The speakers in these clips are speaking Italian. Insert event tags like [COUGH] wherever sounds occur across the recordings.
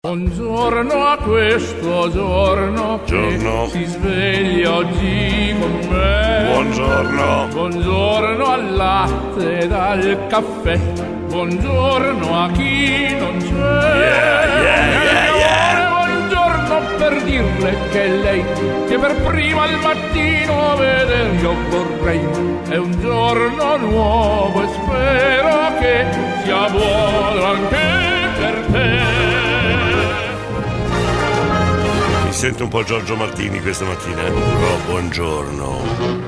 Buongiorno a questo giorno Giorno. si sveglia oggi con me. Buongiorno. Buongiorno al latte ed al caffè. Buongiorno a chi non c'è. Yeah, yeah, yeah, yeah. Buongiorno per dirle che lei che per prima al mattino vedere io vorrei. È un giorno nuovo e spero che sia buono anche per te. Sento un po' Giorgio Martini questa mattina. Oh, buongiorno.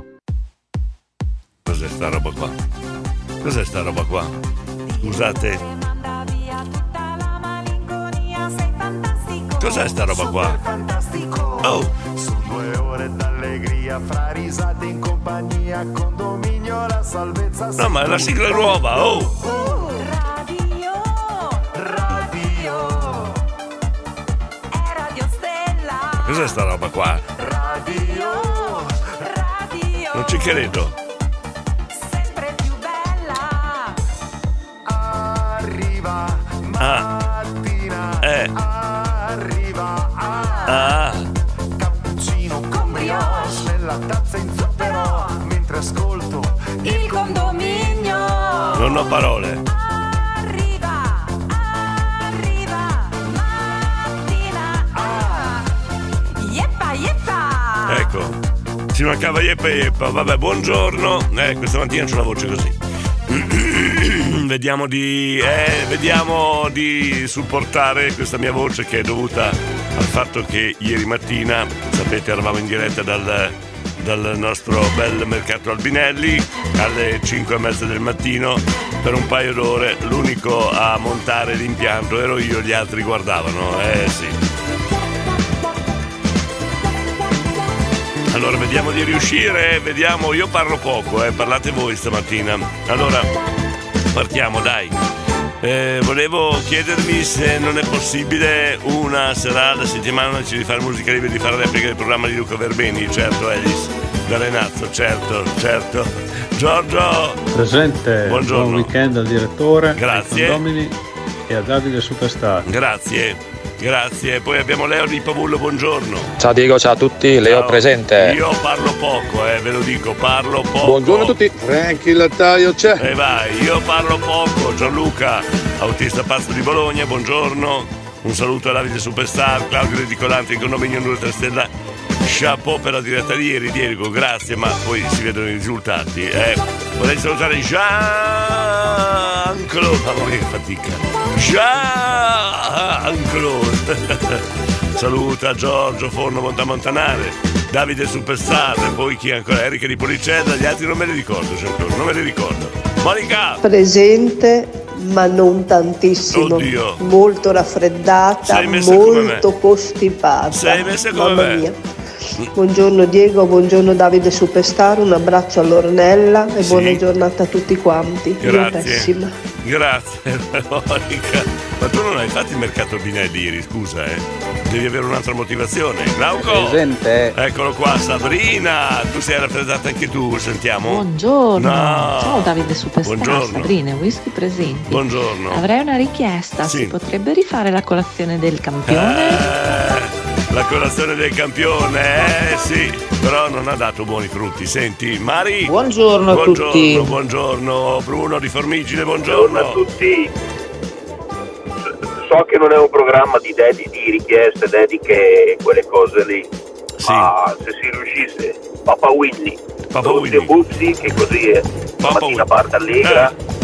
Cos'è sta roba qua? Cos'è sta roba qua? Scusate. Cos'è sta roba qua? Oh, Sono due ore d'allegria fra risate in compagnia, condominio, la salvezza. no, ma è la sigla nuova, oh! Radio, Radio, è Radio Stella. Cos'è sta roba qua? radio, Radio, Non ci credo. Mattina, eh, arriva ah. cappuccino con brioche nella tazza in zucchero, mentre ascolto Il condominio. Non ho parole. Arriva, arriva, mattina. Ah. Yeppa, yeppa. Ecco. Ci mancava Yeppa Yeppa. Vabbè, buongiorno. Eh, questa mattina c'ho la voce così. [COUGHS] vediamo di. Eh, vediamo di supportare questa mia voce che è dovuta al fatto che ieri mattina, sapete, eravamo in diretta dal, dal nostro bel mercato Albinelli alle 5 e mezza del mattino per un paio d'ore. L'unico a montare l'impianto ero io, gli altri guardavano. Eh sì. Allora, vediamo di riuscire, vediamo, io parlo poco, eh, parlate voi stamattina. Allora, partiamo, dai. Eh, volevo chiedervi se non è possibile una serata settimana di fare musica libera di fare replica del programma di Luca Verbeni, certo Elis, da Renazzo, certo, certo. Giorgio, Presente, Buongiorno. buon weekend al direttore, Grazie. ai condomini e a Davide Superstar. grazie, grazie. Poi abbiamo Leo di Pavullo, buongiorno. Ciao Diego, ciao a tutti, Leo Ciao. presente. Io parlo poco, eh, ve lo dico, parlo poco. Buongiorno a tutti. Franchi il lattaio c'è. E vai, io parlo poco, Gianluca, autista pazzo di Bologna, buongiorno. Un saluto a Davide Superstar, Claudio Redicolante in condominio 2 Stella. Chapeau per la diretta di ieri, Diego, grazie, ma poi si vedono i risultati. Eh. Vorrei salutare Jean-Claude, mamma mia che fatica. Jean-Claude. [LAUGHS] Saluta Giorgio Forno Montamontanare, Davide Superstar, poi chi ancora? Erika di Policella, gli altri non me li ricordo, Jean-Claude, non me li ricordo. Monica! Presente, ma non tantissimo. Oddio. Molto raffreddata, molto costipata. Sei messa come Mamma me. mia. Buongiorno Diego, buongiorno Davide Superstar, un abbraccio all'Ornella e Sì. buona giornata a tutti quanti. Io Grazie. pessima. Grazie, [LAUGHS] Monica. Ma tu non hai fatto il mercato Binelli ieri, scusa, eh? Devi avere un'altra motivazione. Glauco! Presente. Eccolo qua, Sabrina! Tu sei raffreddata anche tu, sentiamo? Buongiorno, No. ciao Davide Superstar, Buongiorno. Sabrina Whisky presenti. Buongiorno. Avrei una richiesta, Sì. si potrebbe rifare la colazione del campione? Eh, la colazione del campione, eh sì, però non ha dato buoni frutti. Senti, Mari. Buongiorno a buongiorno, tutti. Buongiorno, Bruno di Formigine, buongiorno. a tutti. So che non è un programma di, dedi- di richieste, dediche e quelle cose lì. Ma se si riuscisse, Papa Willy, Papa e Buzzi, che così è, la mattina parte allegra. Ciao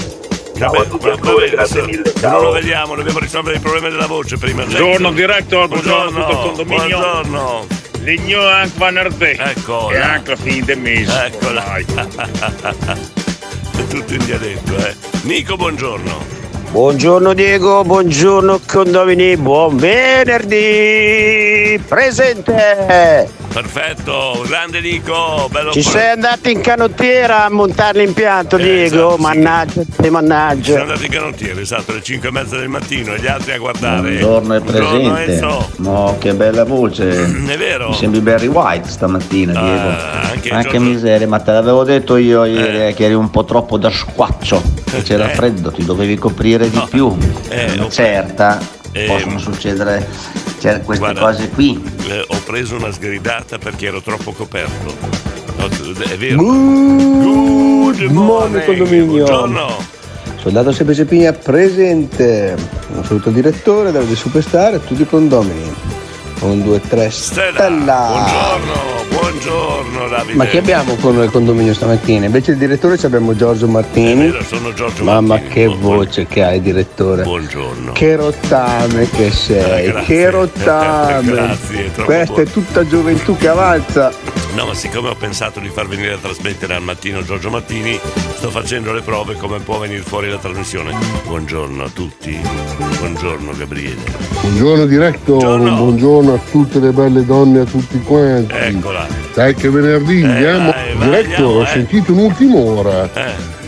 a tutti ancora, grazie mille. Non lo Ciao. vediamo, dobbiamo risolvere il problema della voce prima. Buongiorno director, buongiorno, Buongiorno, a tutto il condominio. Buongiorno. Legno anche venerdì. Eccola. E anche la fine del mese. Eccola. È [LAUGHS] tutto in dialetto, eh. Nico, buongiorno. Buongiorno Diego, buongiorno condomini, buon venerdì! Presente! Perfetto, grande Nico, bello Ci sei andato in canottiera a montare l'impianto, Diego? mannaggia te, Siamo mannaggia. andati in canottiere, esatto, alle 5 e mezza del mattino e gli altri a guardare. Buongiorno è Buongiorno, presente. Enzo. Mo che bella voce. [CLEARS THROAT] È vero? Mi sembri Barry White stamattina, Diego. Ah, anche Anche Giorgio- miseria, ma te l'avevo detto io ieri eh, che eri un po' troppo da squaccio. [LAUGHS] Che c'era Eh. freddo, ti dovevi coprire di più. Eh, certa Eh, possono succedere cioè, queste guarda, cose qui. eh, ho preso una sgridata perché ero troppo coperto. No, È vero. Good morning, condominio. Buongiorno. Soldato Semplice Pigna presente. Un saluto al direttore, Davide Superstar e tutti i condomini. Un, due, tre, stella. Buongiorno, buongiorno Davide. Ma chi abbiamo con noi al condominio stamattina? Invece il direttore ci abbiamo Giorgio Martini. vero, sono Giorgio Mamma che voce che hai direttore. Buongiorno. Che rottame che sei, Eh, che [LAUGHS] rottame. Grazie, è Questa buono. è tutta gioventù che avanza. No, ma siccome ho pensato di far venire a trasmettere al mattino Giorgio Mattini, sto facendo le prove come può venire fuori la trasmissione. Buongiorno a tutti. Buongiorno Gabriele. Buongiorno diretto, buongiorno a tutte le belle donne, a tutti quanti. Eccola. Dai che venerdì andiamo. vai, vai, diretto, andiamo, ho eh. sentito un'ultima ora.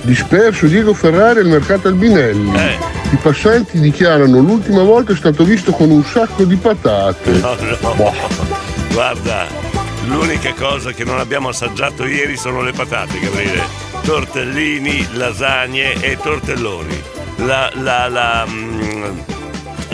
Disperso Diego Ferrari al mercato Albinelli. Eh. I passanti dichiarano l'ultima volta è stato visto con un sacco di patate. No, no. Guarda, l'unica cosa che non abbiamo assaggiato ieri sono le patate, Gabriele. Tortellini, lasagne e tortelloni. La, la, la, mm,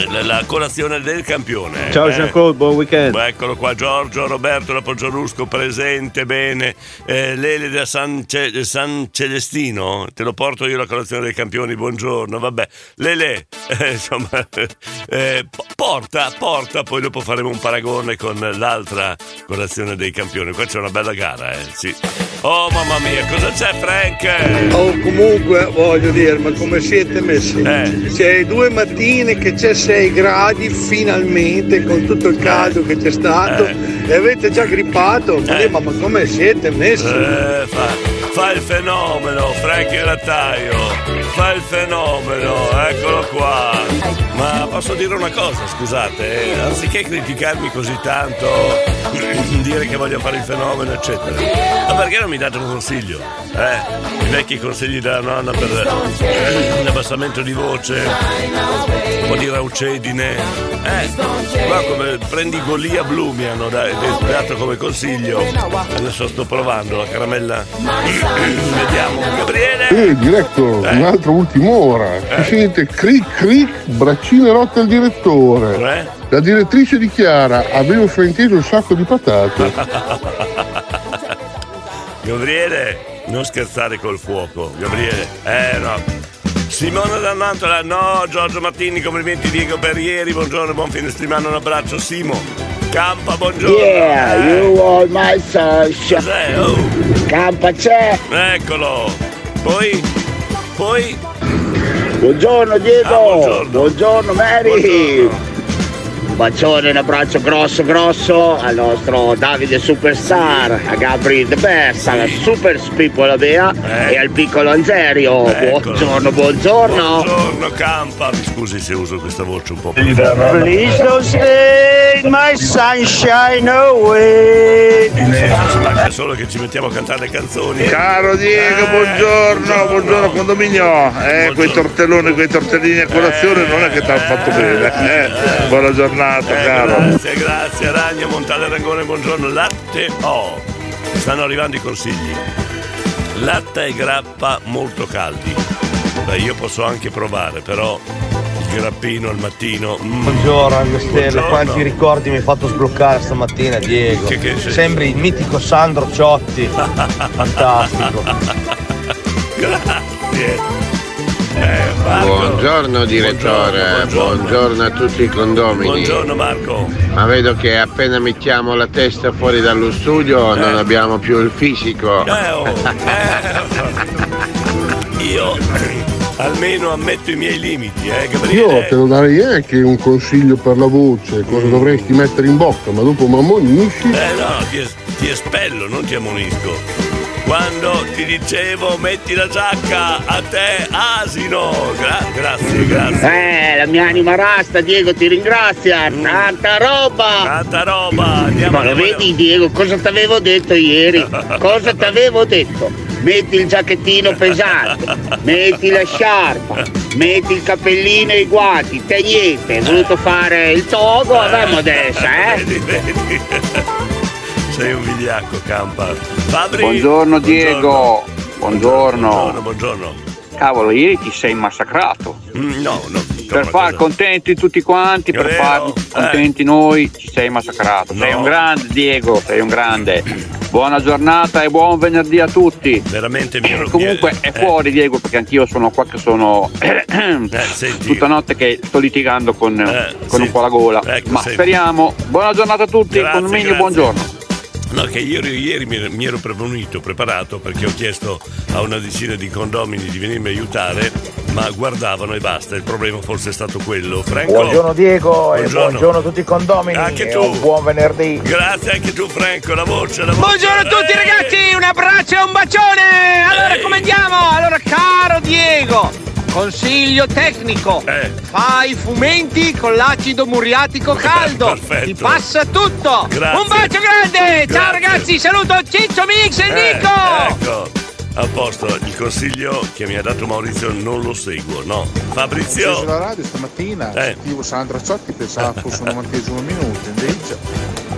la- la colazione del campione. Ciao eh. Jean-Claude, buon weekend. Beh, Eccolo qua, Giorgio, Roberto da Poggiolusco, presente, bene. Eh, Lele da San, Ce- San Celestino, te lo porto io la colazione dei campioni, buongiorno, vabbè. Lele, [LAUGHS] eh, insomma, eh, po- porta, porta, poi dopo faremo un paragone con l'altra colazione dei campioni. Qua c'è una bella gara, eh, sì. Oh mamma mia, cosa c'è Frank? Oh, comunque voglio dire, ma come siete messi? Eh. C'è due mattine che c'è 6 gradi finalmente con tutto il caldo che c'è stato e avete già grippato. Ma, io, ma, ma come siete messi? Eh, fa, fa il fenomeno, Frank il Lattaio, fa il fenomeno, eccolo qua. Ma posso dire una cosa, scusate, eh, anziché criticarmi così tanto, [CLEARS THROAT] dire che voglio fare il fenomeno, eccetera, ma perché non mi date un consiglio? Eh? I vecchi consigli della nonna per un abbassamento di voce, un po' di raucedine. Eh, qua come prendi Golia blu mi hanno da- dato come consiglio. Adesso sto provando la caramella. [COUGHS] Vediamo. Gabriele! Eh, diretto, un'altra ultima ora. Eh. Si sente cric cric, braccine rotte al direttore. La direttrice dichiara, avevo frainteso il sacco di patate. [LAUGHS] Gabriele, non scherzare col fuoco. Gabriele, eh no. Simona D'Annantola, no, Giorgio Martini, complimenti Diego per ieri, buongiorno, buon fine settimana, un abbraccio, Simo. Campa, buongiorno. Yeah, Eh, you want my sunshine. Cos'è? Oh. Campa c'è. Eccolo. Poi, poi, Buongiorno Diego. Ah, buongiorno. buongiorno Mary. Un bacione, un abbraccio grosso grosso al nostro Davide Superstar, a Gabri The Best, alla Super Spippola Bea e al piccolo Angerio. Eccolo. Buongiorno, buongiorno. buongiorno Campa. Mi scusi se uso questa voce un po' più Please don't stay my sunshine away. Manca solo che ci mettiamo a cantare le canzoni. Caro Diego, buongiorno, buongiorno condominio. Eh, quei tortelloni, quei tortellini a colazione non è che ti hanno fatto bene. Eh. Buona giornata, Eh, caro. Grazie, grazie. Ragno, Montale Rangone, buongiorno. Latte O. Stanno arrivando i consigli. Latte e grappa molto caldi. Beh, io posso anche provare, però il grappino al mattino. mm. Buongiorno Angelo Stelle, Buongiorno. quanti ricordi mi hai fatto sbloccare stamattina Diego. Che- che? Sembri il mitico Sandro Ciotti. [LAUGHS] Fantastico. Grazie. Eh, Marco. Buongiorno direttore, Buongiorno, buongiorno, a tutti i condomini. Buongiorno Marco. Ma vedo che appena mettiamo la testa fuori dallo studio non abbiamo più il fisico. Eh, oh, eh. Io almeno ammetto i miei limiti, eh, Io Gabriele. te lo darei anche un consiglio per la voce, cosa dovresti mettere in bocca, ma dopo mi ammonisci. Eh no, ti, es- ti espello, non ti ammonisco. Quando ti dicevo metti la giacca a te asino. Gra- grazie, grazie. Eh, la mia anima rasta, Diego, ti ringrazia. Tanta roba! Tanta roba! Andiamo, Ma lo vedi, Diego, cosa ti avevo detto ieri? [LAUGHS] Cosa ti avevo detto? Metti il giacchettino pesante, metti la sciarpa, metti il cappellino e i guanti, te niente, hai voluto fare il togo, vabbè modesta, eh? [LAUGHS] Vedi, vedi. Sei un vigliacco, Campa. Fabri. Buongiorno Diego, buongiorno. Buongiorno, buongiorno. Cavolo, ieri ti sei massacrato. Mm, no, no. Per far contenti tutti quanti, per vero, far contenti noi, ci sei massacrato. Sei No. un grande Diego, sei un grande. Buona giornata e buon venerdì a tutti. Veramente mi ero Comunque è eh. fuori Diego perché anch'io sono qua che sono [CLEARS THROAT] tutta notte che sto litigando con, con un po' la gola. Ecco, Ma senti. speriamo. Buona giornata a tutti, Grazie, condominio, grazie. buongiorno. No, che ieri, ieri mi, mi ero prevenuto, preparato perché ho chiesto a una decina di condomini di venirmi a aiutare, ma guardavano e basta. Il problema forse è stato quello. Franco. Buongiorno Diego e Buongiorno. buongiorno a tutti i condomini Anche e tu. un buon venerdì. Grazie anche tu, Franco. La voce, la voce. Buongiorno a tutti ragazzi, un abbraccio e un bacione! Allora come andiamo? Allora caro Diego, consiglio tecnico, fai i fumenti con l'acido muriatico caldo, ti passa tutto! Grazie. Un bacio grande! Ciao Grazie. ragazzi, saluto Ciccio Mix e Eh, Nico! Ecco. A posto, il consiglio che mi ha dato Maurizio non lo seguo, no. Fabrizio. Ho sulla radio stamattina, Eh. sentivo Sandra Ciotti, pensavo fosse un novantesimo minuto, invece.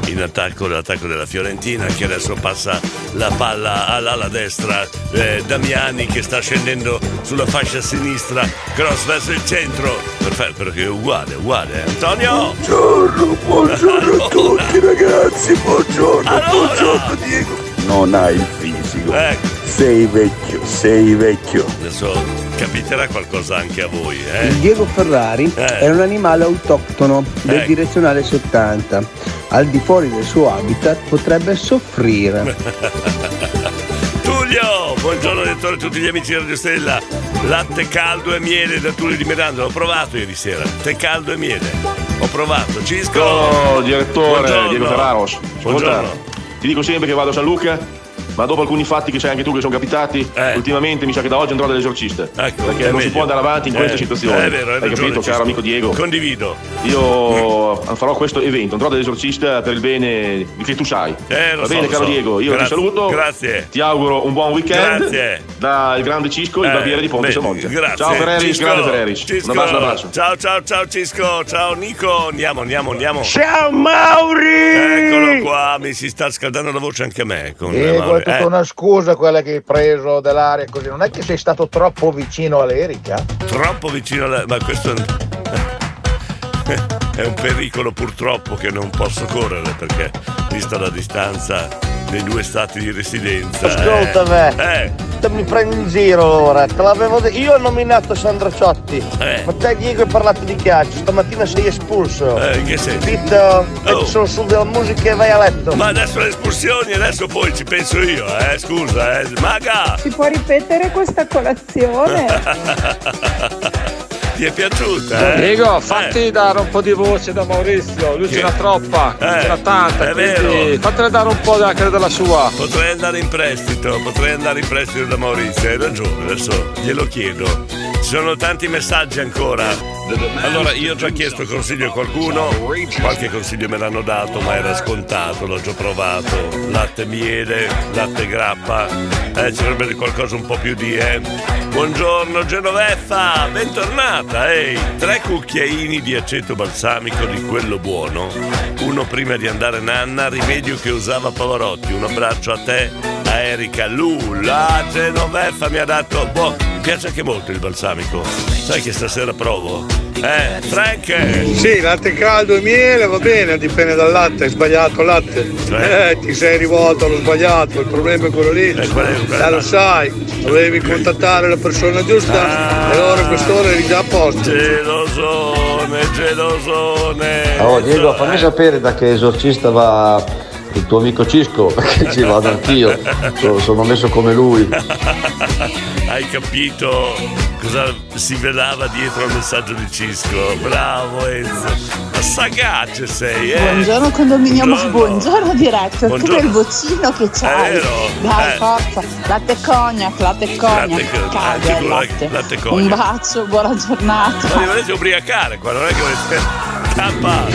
In attacco l'attacco della Fiorentina che adesso passa la palla all'ala destra eh, Damiani che sta scendendo sulla fascia sinistra cross verso il centro. Perfetto perché è uguale uguale Antonio! Buongiorno, buongiorno a tutti ragazzi, buongiorno, buongiorno Diego. Non hai il fisico. Sei vecchio, sei vecchio. adesso capiterà qualcosa anche a voi eh? Il Diego Ferrari è un animale autoctono del Ecco. direzionale 70. Al di fuori del suo habitat potrebbe soffrire. [LAUGHS] Tullio buongiorno direttore a tutti gli amici di Radio Stella latte caldo e miele da Tullio di Miranda l'ho provato ieri sera tè caldo e miele ho provato Cisco Oh, direttore Buongiorno. Diego Ferraros. Buongiorno. Ascolta, Ti dico sempre che vado a San Luca, ma dopo alcuni fatti che sai anche tu che sono capitati, ultimamente mi sa che da oggi andrò dall'esorcista. perché Eh. Ecco, è non si meglio. può andare avanti in Eh, situazioni. è vero, hai ragione, capito, caro amico Diego? Condivido. Io farò questo evento, andrò dall'esorcista per il bene che tu sai. Eh, Va so, bene, caro so. Diego, io Grazie, ti saluto. Grazie. Ti auguro un buon weekend. Grazie. Dal grande Cisco, il Eh, barbiere di Ponte Samonte. Grazie. Ciao Ferreris, Cisco. grande Ferreris. Cisco. Un abbraccio, un abbraccio. Ciao, ciao, ciao Cisco. Ciao Nico. Andiamo, andiamo, andiamo. Ciao Mauri! Eccolo qua, mi si sta scaldando la voce anche a me. Con Diego, Mauri. è tutta Eh, una scusa quella che hai preso dell'aria così. Non è che sei stato troppo vicino all'Erica? troppo vicino alla... Ma questo è un [LAUGHS] pericolo purtroppo che non posso correre perché vista la distanza dei due stati di residenza. Ascolta eh. me, Eh, te mi prendi in giro ora, te l'avevo detto. Io ho nominato Sandra Ciotti, Eh. ma te Diego hai parlato di calcio, stamattina sei espulso. Eh, in che senso? Capito? Metti solo su della musica e vai a letto. Ma adesso le espulsioni, adesso poi ci penso io, eh, scusa, eh. Maga! Si può ripetere questa colazione? [LAUGHS] Ti è piaciuta? Eh? Diego, fatti dare un po' di voce da Maurizio, lui ce n'ha troppa, Eh, ce n'ha tanta, è quindi vero. fatele dare un po' anche della sua. Potrei andare in prestito, potrei andare in prestito da Maurizio, hai ragione, adesso glielo chiedo. Ci sono tanti messaggi ancora. Allora, io ho già chiesto consiglio a qualcuno, qualche consiglio me l'hanno dato, ma era scontato, l'ho già provato. Latte miele, latte grappa, eh, ci dovrebbe qualcosa un po' più di, eh. Buongiorno Genoveffa, bentornata, ehi. Tre cucchiaini di aceto balsamico di quello buono, uno prima di andare nanna, rimedio che usava Pavarotti. Un abbraccio a te, a Erika Lu, la Genoveffa mi ha dato, boh, mi piace anche molto il balsamico. Sai che stasera provo? Eh, Frank! Sì, latte caldo e miele va bene, dipende dal latte, hai sbagliato il latte. Cioè? Eh, ti sei rivolto allo sbagliato, il problema è quello lì. Eh, lo sai, dovevi contattare la persona giusta e allora a quest'ora eri già a posto. Gelosone, gelosone! Oh Diego, fammi sapere da che esorcista va il tuo amico Cisco, [LAUGHS] perché ci vado anch'io, [LAUGHS] sono, sono messo come lui. Hai capito cosa si velava dietro al messaggio di Cisco. Bravo Enzo. Ma sagace sei, eh. Buongiorno condominio, Buongiorno. buongiorno diretto. Buongiorno. Pure il vocino che c'hai. vero? Dai, Eh. forza. Latte cognac, latte cognac. Latte il con latte. latte Un cognac. bacio, buona giornata. Ma vi volete ubriacare qua, non è che volete.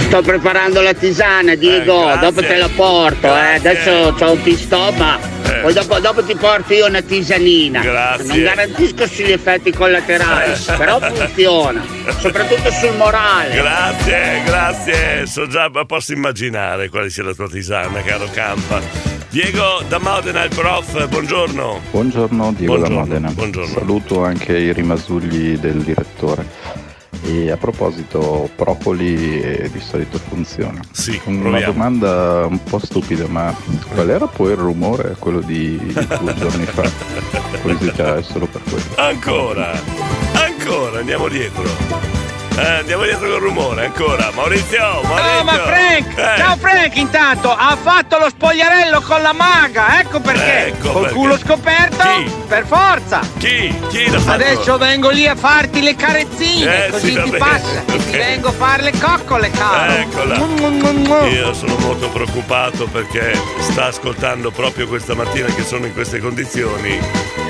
Sto preparando la tisana, Diego. Eh, dopo te la porto, eh. Adesso c'ho un pistop, ma Eh. poi dopo, dopo ti porto io una tisanina. Grazie. Non garantisco sugli effetti collaterali, però funziona. Soprattutto sul morale. Grazie, grazie. So già, ma posso immaginare quale sia la tua tisana, caro Campa. Diego da Modena, il prof, buongiorno. Buongiorno Diego Buongiorno, da Modena. buongiorno. Saluto anche i rimasugli del direttore. E a proposito, Propoli eh, di solito funziona. Sì, Una proviamo. domanda un po' stupida, ma qual era poi il rumore, quello di due giorni fa? [LAUGHS] Curiosità, è solo per quello. Ancora, ancora, andiamo dietro. Eh, andiamo dietro col rumore, ancora. Maurizio, Maurizio. No, ma Frank! Eh. Ciao Frank, intanto ha fatto lo spogliarello con la maga, ecco perché! Ecco Col perché. culo scoperto? Per forza! Chi? Chi l'ha fatto? Adesso vengo lì a farti le carezzine, Eh, così sì, ti passa. [LAUGHS] ok. Ti vengo a fare le coccole, caro. Eccola. Mm, Io sono molto preoccupato perché sta ascoltando proprio questa mattina che sono in queste condizioni.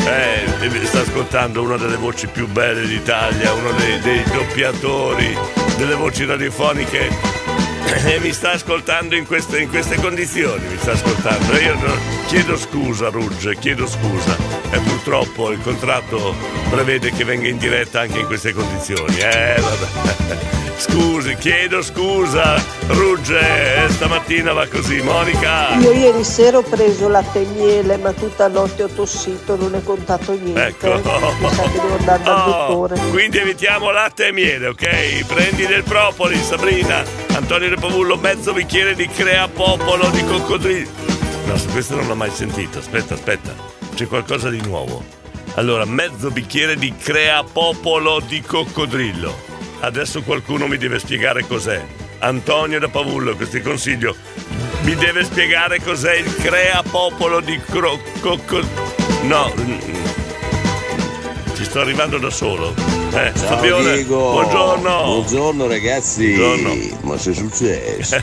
Eh, sta ascoltando una delle voci più belle d'Italia, uno dei, dei doppiatori, delle voci radiofoniche. [LAUGHS] E mi sta ascoltando in queste, in queste condizioni, mi sta ascoltando. Io chiedo scusa, Rugge, chiedo scusa. E purtroppo il contratto prevede che venga in diretta anche in queste condizioni. Eh, vabbè. [LAUGHS] Scusi, chiedo scusa, Rugge, eh, stamattina va così. Monica! Io ieri sera ho preso latte e miele, ma tutta notte ho tossito, non è contato niente. Ecco. Mi sa che devo andare dal [LAUGHS] Oh, dottore. quindi evitiamo latte e miele, ok? Prendi del propoli, Sabrina. Antonio Repavullo, mezzo bicchiere di crea popolo di coccodrillo. No, su questo non l'ho mai sentito. Aspetta, aspetta. C'è qualcosa di nuovo. Allora, mezzo bicchiere di crea popolo di coccodrillo. Adesso qualcuno mi deve spiegare cos'è. Antonio da Pavullo, questo consiglio. Mi deve spiegare cos'è il crea popolo di cro- cocco- No, ci sto arrivando da solo. Eh, Ciao Fabione, Diego. buongiorno. Buongiorno ragazzi. Buongiorno. Ma che è successo?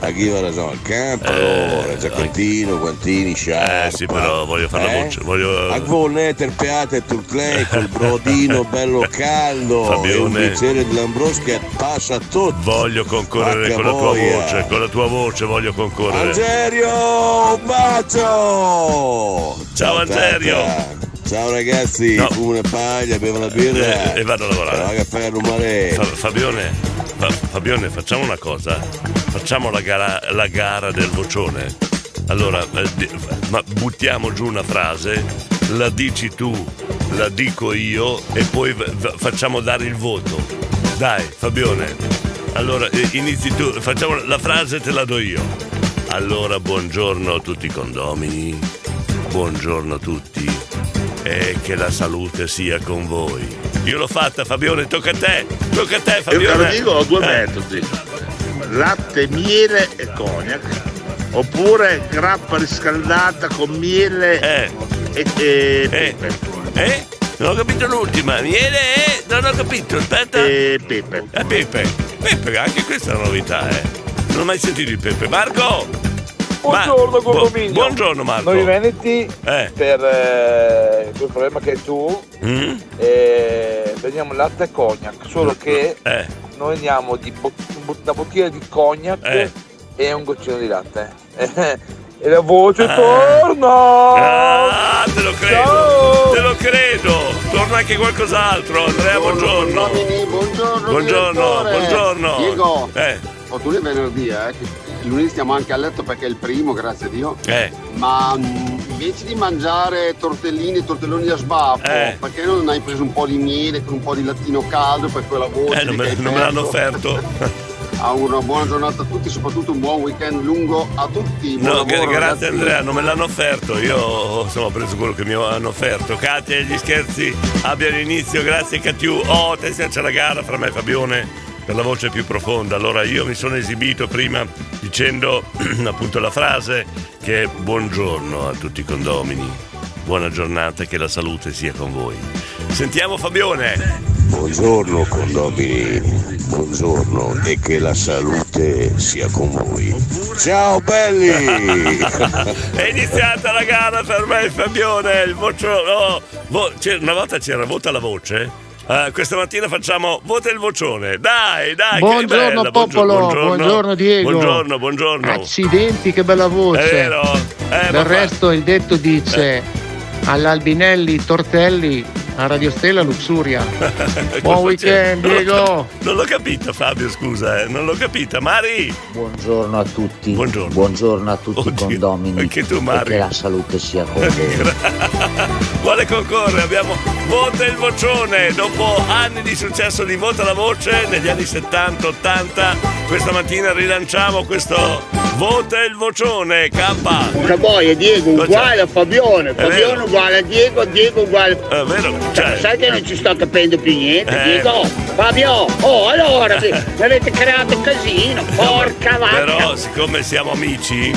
A chi va ragione? Al campo, allora, giacchettino, guantini, sciarpa. Eh sì, però voglio fare la Eh? voce. Voglio. A voi terpeate e turtlei col brodino [LAUGHS] bello caldo Fabione. e di Lambroschi che passa tutto. Voglio concorrere Vacca con la tua voce, con la tua voce voglio concorrere. Angerio, un bacio! Ciao, Angerio. tata. Ciao ragazzi, No. fumo una paglia, bevo una birra Eh, e vado a lavorare. Fare il rumore. Fa- Fabione, Fa- Fabione, facciamo una cosa. Facciamo la gara, la gara del vocione. Allora, eh, ma buttiamo giù una frase, la dici tu, la dico io e poi facciamo dare il voto. Dai, Fabione. Allora, eh, inizi tu, facciamo la frase te la do io. Allora, buongiorno a tutti i condomini. Buongiorno a tutti e che la salute sia con voi. Io l'ho fatta, Fabione, tocca a te. Tocca a te, Io Fabione. caro Diego ho due Eh. metodi. Latte, miele e cognac. Oppure grappa riscaldata con miele e, e pepe. Eh? Non ho capito l'ultima. Miele e... Non ho capito, aspetta. E pepe. Eh, Pepe. Pepe, anche questa è una novità, eh. Non ho mai sentito il Pepe. Marco! Buongiorno Ma- bu- condominio. buongiorno Marco. Noi veneti Eh. per eh, quel problema che hai tu Mm? eh, vendiamo latte e cognac, solo che Eh. noi andiamo di bo- una bottiglia di cognac Eh. e un goccino di latte. [LAUGHS] e la voce Ah. torna! Ah, te lo credo, te lo credo. Torna anche qualcos'altro. Andrea, buongiorno. Buongiorno, Buongiorno, buongiorno. Diego, Eh, oh, tu è venerdì, eh? che lunedì stiamo anche a letto perché è il primo, grazie a Dio. eh. Ma mm, invece di mangiare tortellini e tortelloni a sbaffo, Eh. perché non hai preso un po' di miele con un po' di lattino caldo per quella voce Eh, non me, non me l'hanno offerto. [LAUGHS] Auguro una buona giornata a tutti, soprattutto un buon weekend lungo a tutti. Buon No, lavoro, gra- grazie ragazzi. Andrea, non me l'hanno offerto. Io insomma, ho preso quello che mi hanno offerto. Katia gli scherzi abbiano inizio, grazie Catiu. Oh, adesso c'è la gara fra me e Fabione per la voce più profonda. Allora io mi sono esibito prima dicendo [CLEARS THROAT] appunto la frase che è buongiorno a tutti i condomini. Buona giornata, che la salute sia con voi. Sentiamo Fabione. Buongiorno condomini, buongiorno e che la salute sia con voi. Ciao belli! [LAUGHS] È iniziata la gara per me Fabione, il vocio... no, vo- una volta c'era vota la voce. Eh, questa mattina facciamo vota il vocione. Dai, dai, Buongiorno bella. popolo, buongiorno, Diego. Buongiorno, buongiorno. Accidenti, che bella voce. È vero. Eh, Del resto il detto dice all'Albinelli Tortelli a Radio Stella Luxuria. [LAUGHS] Buon weekend, Diego. Non l'ho capito Fabio, scusa, eh, non l'ho capita. Mari! Buongiorno a tutti. Buongiorno. a tutti i condomini. anche tu, E Mario. che la salute sia con voi. [LAUGHS] Quale concorre? Abbiamo Vota il Vocione. Dopo anni di successo di Vota la Voce negli anni 70-80, questa mattina rilanciamo questo Vota il Vocione. Campa. Che boia, Diego uguale a Fabione, È Fabione uguale a Diego, Diego uguale. È vero, Cioè, sai che non ci sto capendo più niente, Eh. Diego? Fabio, oh allora, vi [LAUGHS] mi avete creato un casino, porca vacca. Però, siccome siamo amici,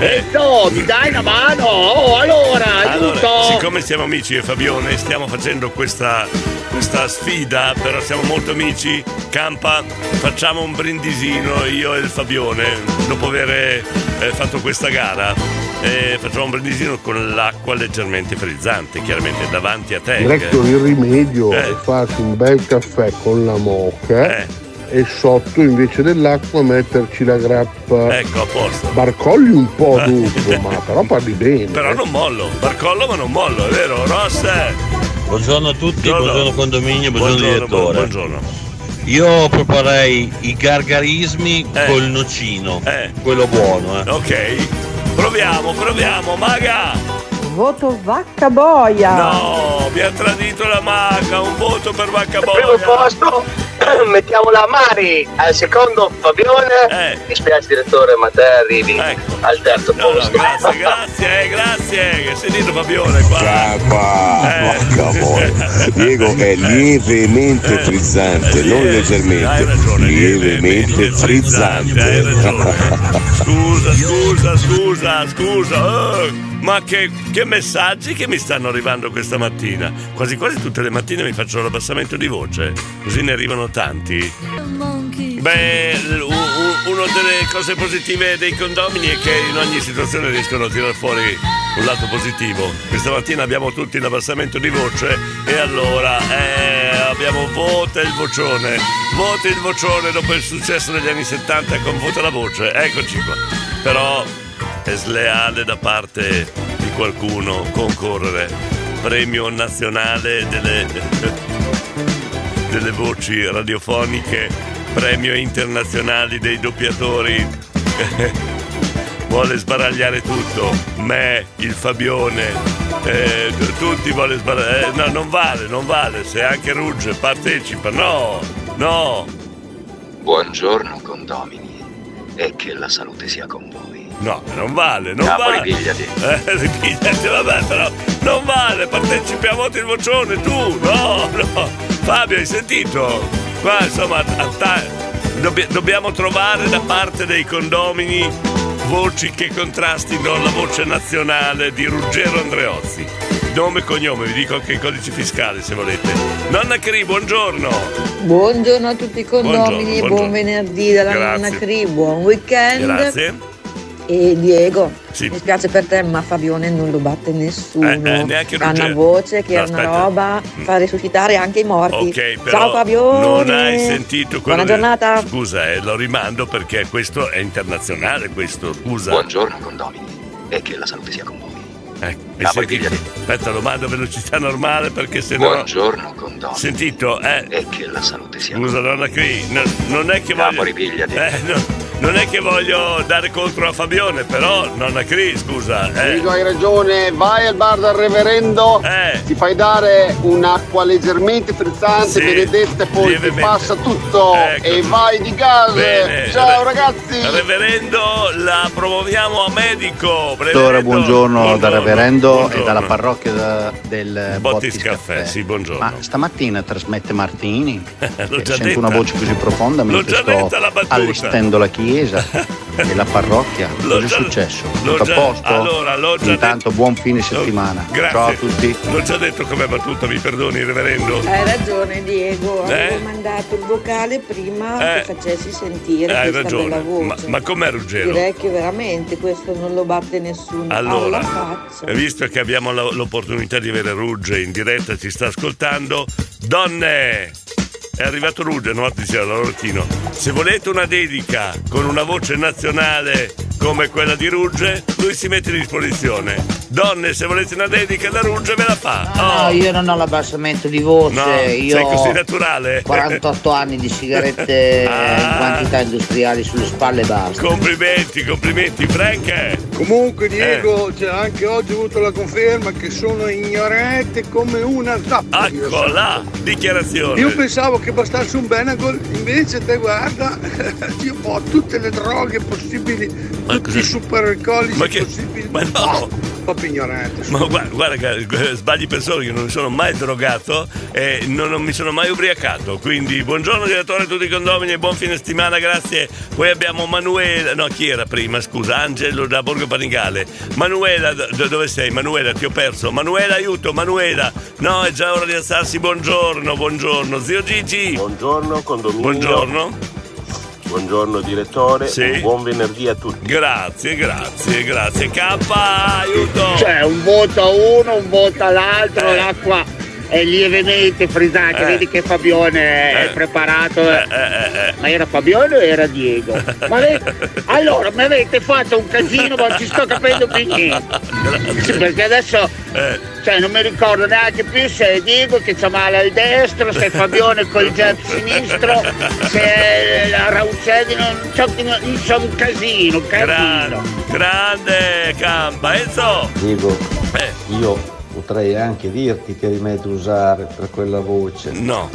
eh, No, mi dai una mano, oh allora, aiuto. Allora, siccome siamo amici e Fabione, stiamo facendo questa, questa sfida, però siamo molto amici. Campa, facciamo un brindisino io e il Fabione, dopo aver eh, fatto questa gara. Eh, facciamo un brindisino con l'acqua leggermente frizzante, chiaramente davanti a te. Director, il rimedio Eh. è farsi un bel caffè con la moca e sotto invece dell'acqua metterci la grappa. Ecco, a posto. Barcolli un po' dopo, ma però parli bene. Però non mollo, barcollo ma non mollo, è vero? Rosse! Buongiorno a tutti, buongiorno, condominio, buongiorno, Buongiorno, direttore. buongiorno. Io proporrei i gargarismi col nocino, quello buono. Eh. Ok, proviamo, proviamo, maga! Voto vacca boia. No, mi ha tradito la maga, un voto per vacca Al primo boia. posto [COUGHS] mettiamo la Mari, al secondo Fabione. Mi spiace direttore, ma te arrivi al terzo No, no, posto. grazie, grazie, eh, grazie. Che sentito Fabione qua. Cappa, porca boia. Diego è lievemente frizzante, non leggermente, lievemente frizzante. [LAUGHS] Scusa, scusa, scusa, scusa. eh, ma che, che messaggi che mi stanno arrivando questa mattina? Quasi quasi tutte le mattine mi faccio l'abbassamento di voce, così ne arrivano tanti. Beh, una delle cose positive dei condomini è che in ogni situazione riescono a tirare fuori un lato positivo. Questa mattina abbiamo tutti l'abbassamento di voce e allora eh, abbiamo vota il vocione. Vota il vocione dopo il successo degli anni 70 con vota la voce. Eccoci qua. Però è sleale da parte di qualcuno concorrere. Premio nazionale delle delle voci radiofoniche, premio internazionali dei doppiatori. [LAUGHS] vuole sbaragliare tutto, me, il Fabione, eh, tutti vuole sbaragliare. Eh, no, non vale, non vale, se anche Rugge partecipa, no, no. Buongiorno condomini e che la salute sia con voi. No, non vale, non Napoli, vale. pigliati. Eh, [LAUGHS] ripigliati, vabbè, però non vale, partecipi a voti il vocione, tu, no, no. Fabio, hai sentito? Qua, insomma, atta- dobbi- dobbiamo trovare da parte dei condomini voci che contrastino la voce nazionale di Ruggero Andreozzi. Nome e cognome, vi dico anche il codice fiscale se volete. Nonna Cri, buongiorno. Buongiorno a tutti i condomini Buongiorno, e buon buongiorno. venerdì dalla Grazie. nonna Cri, buon weekend. Grazie. E Diego, Sì. mi spiace per te, ma Fabione non lo batte nessuno. Eh, eh, neanche ha una voce che No, è una aspetta. roba, fa risuscitare anche i morti. Ok, però Ciao Fabione. non hai sentito quello Buona di- giornata. Scusa, eh, lo rimando perché questo è internazionale, questo, scusa. Buongiorno condomini e che la salute sia con voi. Eh, Napoli, sentito? Aspetta, lo mando a velocità normale perché se no. Buongiorno condomini Sentito, eh. e che la salute sia Scusa, nonna qui, no- non è che voglio. Napoli, pigliati. Eh, no, non è che voglio dare contro a Fabione, però, nonna Cri, scusa, eh. Dico, hai ragione, vai al bar del reverendo, ti fai dare un'acqua leggermente frizzante, Sì, benedetta, e poi ti passa tutto Ecco. e vai di gas. Bene. Ciao Re- ragazzi! Reverendo, la promuoviamo a medico. Dottore, buongiorno, dal reverendo buongiorno. e dalla parrocchia da- del Bottis Bottis Caffè, sì, buongiorno. Ma stamattina trasmette Martini. [LAUGHS] L'ho Eh, già Sento detta. una voce così profonda L'ho mentre già sto detta la battuta. allestendo la chiesa. [LAUGHS] E la parrocchia? L'ho Cosa è già- successo? l'ho Tutto a già- posto? allora, l'ho già Intanto buon fine settimana. Grazie. Ciao a tutti. L'ho già detto come battuta, mi perdoni, reverendo. Hai ragione Diego, Eh? avevo mandato il vocale prima Eh. che facessi sentire Hai questa bella ragione. Ma, ma com'è Ruggero? Direi che veramente questo non lo batte nessuno. Allora, visto che abbiamo l'opportunità di avere Rugge in diretta, ci sta ascoltando, donne! È arrivato Rugge, no? Attenzione, all'orecchino. Se volete una dedica con una voce nazionale come quella di Rugge, lui si mette a disposizione. Donne, se volete una dedica da Rugge, ve la fa. No, Oh. io non ho l'abbassamento di voce, No, io sei così naturale. 48 anni di sigarette [LAUGHS] Ah. in quantità industriali sulle spalle e basta. Complimenti, complimenti, Frank. Comunque Diego, Eh. cioè, anche oggi ho avuto la conferma che sono ignorante come una zappa. Ecco là, dichiarazione. Io pensavo che bastasse un Benagol, invece te guarda, [LAUGHS] io ho tutte le droghe possibili, tutti i super alcolici Ma che- possibili. ma no. Oh, proprio ignorante. Ma guarda, guarda che eh, sbagli persone che non mi sono mai drogato e non, non mi sono mai ubriacato. Quindi buongiorno direttore a tutti i condomini e buon fine settimana, grazie. Poi abbiamo Manuela, no chi era prima? Scusa, Angelo da Borgo Panigale. Manuela, do- dove sei? Manuela, ti ho perso. Manuela, aiuto, Manuela. No, è già ora di alzarsi. Buongiorno, buongiorno. Zio Gigi. Buongiorno condominio. Buongiorno. Buongiorno direttore. Sì. Un buon venerdì a tutti. Grazie, grazie, grazie. K, aiuto. Cioè, un voto a uno, un voto all'altro, l'acqua è lievemente frizzante. Eh. Vedi che Fabione è Eh. preparato. Eh, eh, eh. Ma era Fabione o era Diego? Ma avete- [LAUGHS] Allora, mi avete fatto un casino, ma non ci sto capendo più niente. Sì, perché adesso Eh. cioè, non mi ricordo neanche più se è Diego che c'ha male al destro, se è Fabione col jet sinistro, se è la Raucelli, non insomma un casino, un casino. Grande, grande Campa. Enzo. Diego, Eh. io potrei anche dirti che rimedio usare per quella voce. No,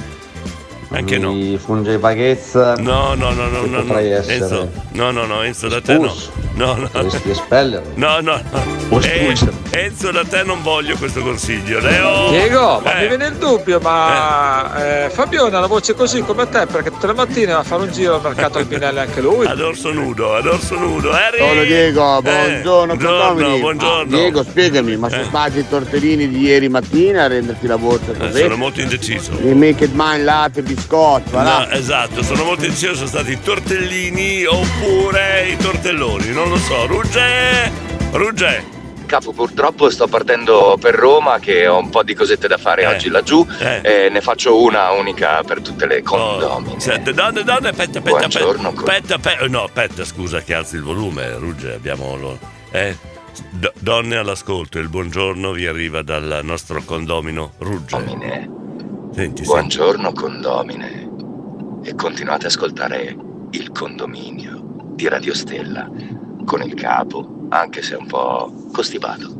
anche no. Mi funge vaghezza. No, no, no, no, che no, no. potrei essere. Enzo, no, no, no, Enzo da te no. No, no. Espellermi. No, no, no. Eh. Enzo, da te non voglio questo consiglio. Leo! Diego, ma Eh. mi viene il dubbio, ma eh, Fabione ha la voce così come te, perché tutte le mattine va a fare un giro al mercato albinelli anche lui. Ad orso nudo, ad orso nudo. Harry! Diego, Eh, buongiorno, buongiorno, condomini. buongiorno. Ah, Diego, spiegami, ma sono Eh. stati i tortellini di ieri mattina a renderti la voce Eh, così? sono molto indeciso. I make it mine, latte, biscotti. No, esatto, sono molto indeciso, sono stati i tortellini oppure i tortelloni, non lo so. Rugge! Rugge! Capo, purtroppo sto partendo per Roma che ho un po' di cosette da fare Eh. oggi laggiù Eh. e ne faccio una unica per tutte le condomine. Sette donne, donne, aspetta, aspetta, Buongiorno, aspetta, aspetta, aspetta, no, aspetta, scusa che alzi il volume, Rugge, abbiamo lo, eh, do- donne all'ascolto, il buongiorno vi arriva dal nostro condomino Rugge. Senti, Buongiorno condomine e continuate ad ascoltare il condominio di Radio Stella con il capo, anche se un po' costipato.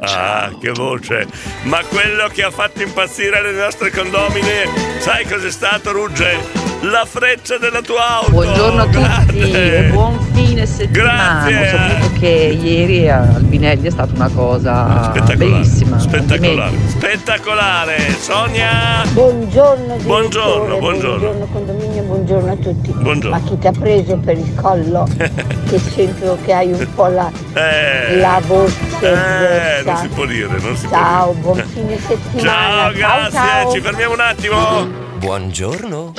Ah, che voce! Ma quello che ha fatto impazzire le nostre condomine, sai cos'è stato, Rugge? La freccia della tua auto! Buongiorno a tutti e buon fine settimana. Grazie. Ho saputo che ieri a Albinelli è stata una cosa bellissima. Spettacolare, spettacolare! Sonia! Buongiorno, Buongiorno, buongiorno. buongiorno condominio, buongiorno a tutti. Buongiorno. Ma chi ti ha preso per il collo? [LAUGHS] che sento che hai un po' la, Eh, la voce eh, diversa. non si può dire, non si Ciao, può buon dire. fine settimana. Ciao, grazie, ciao. ci fermiamo un attimo. Buongiorno.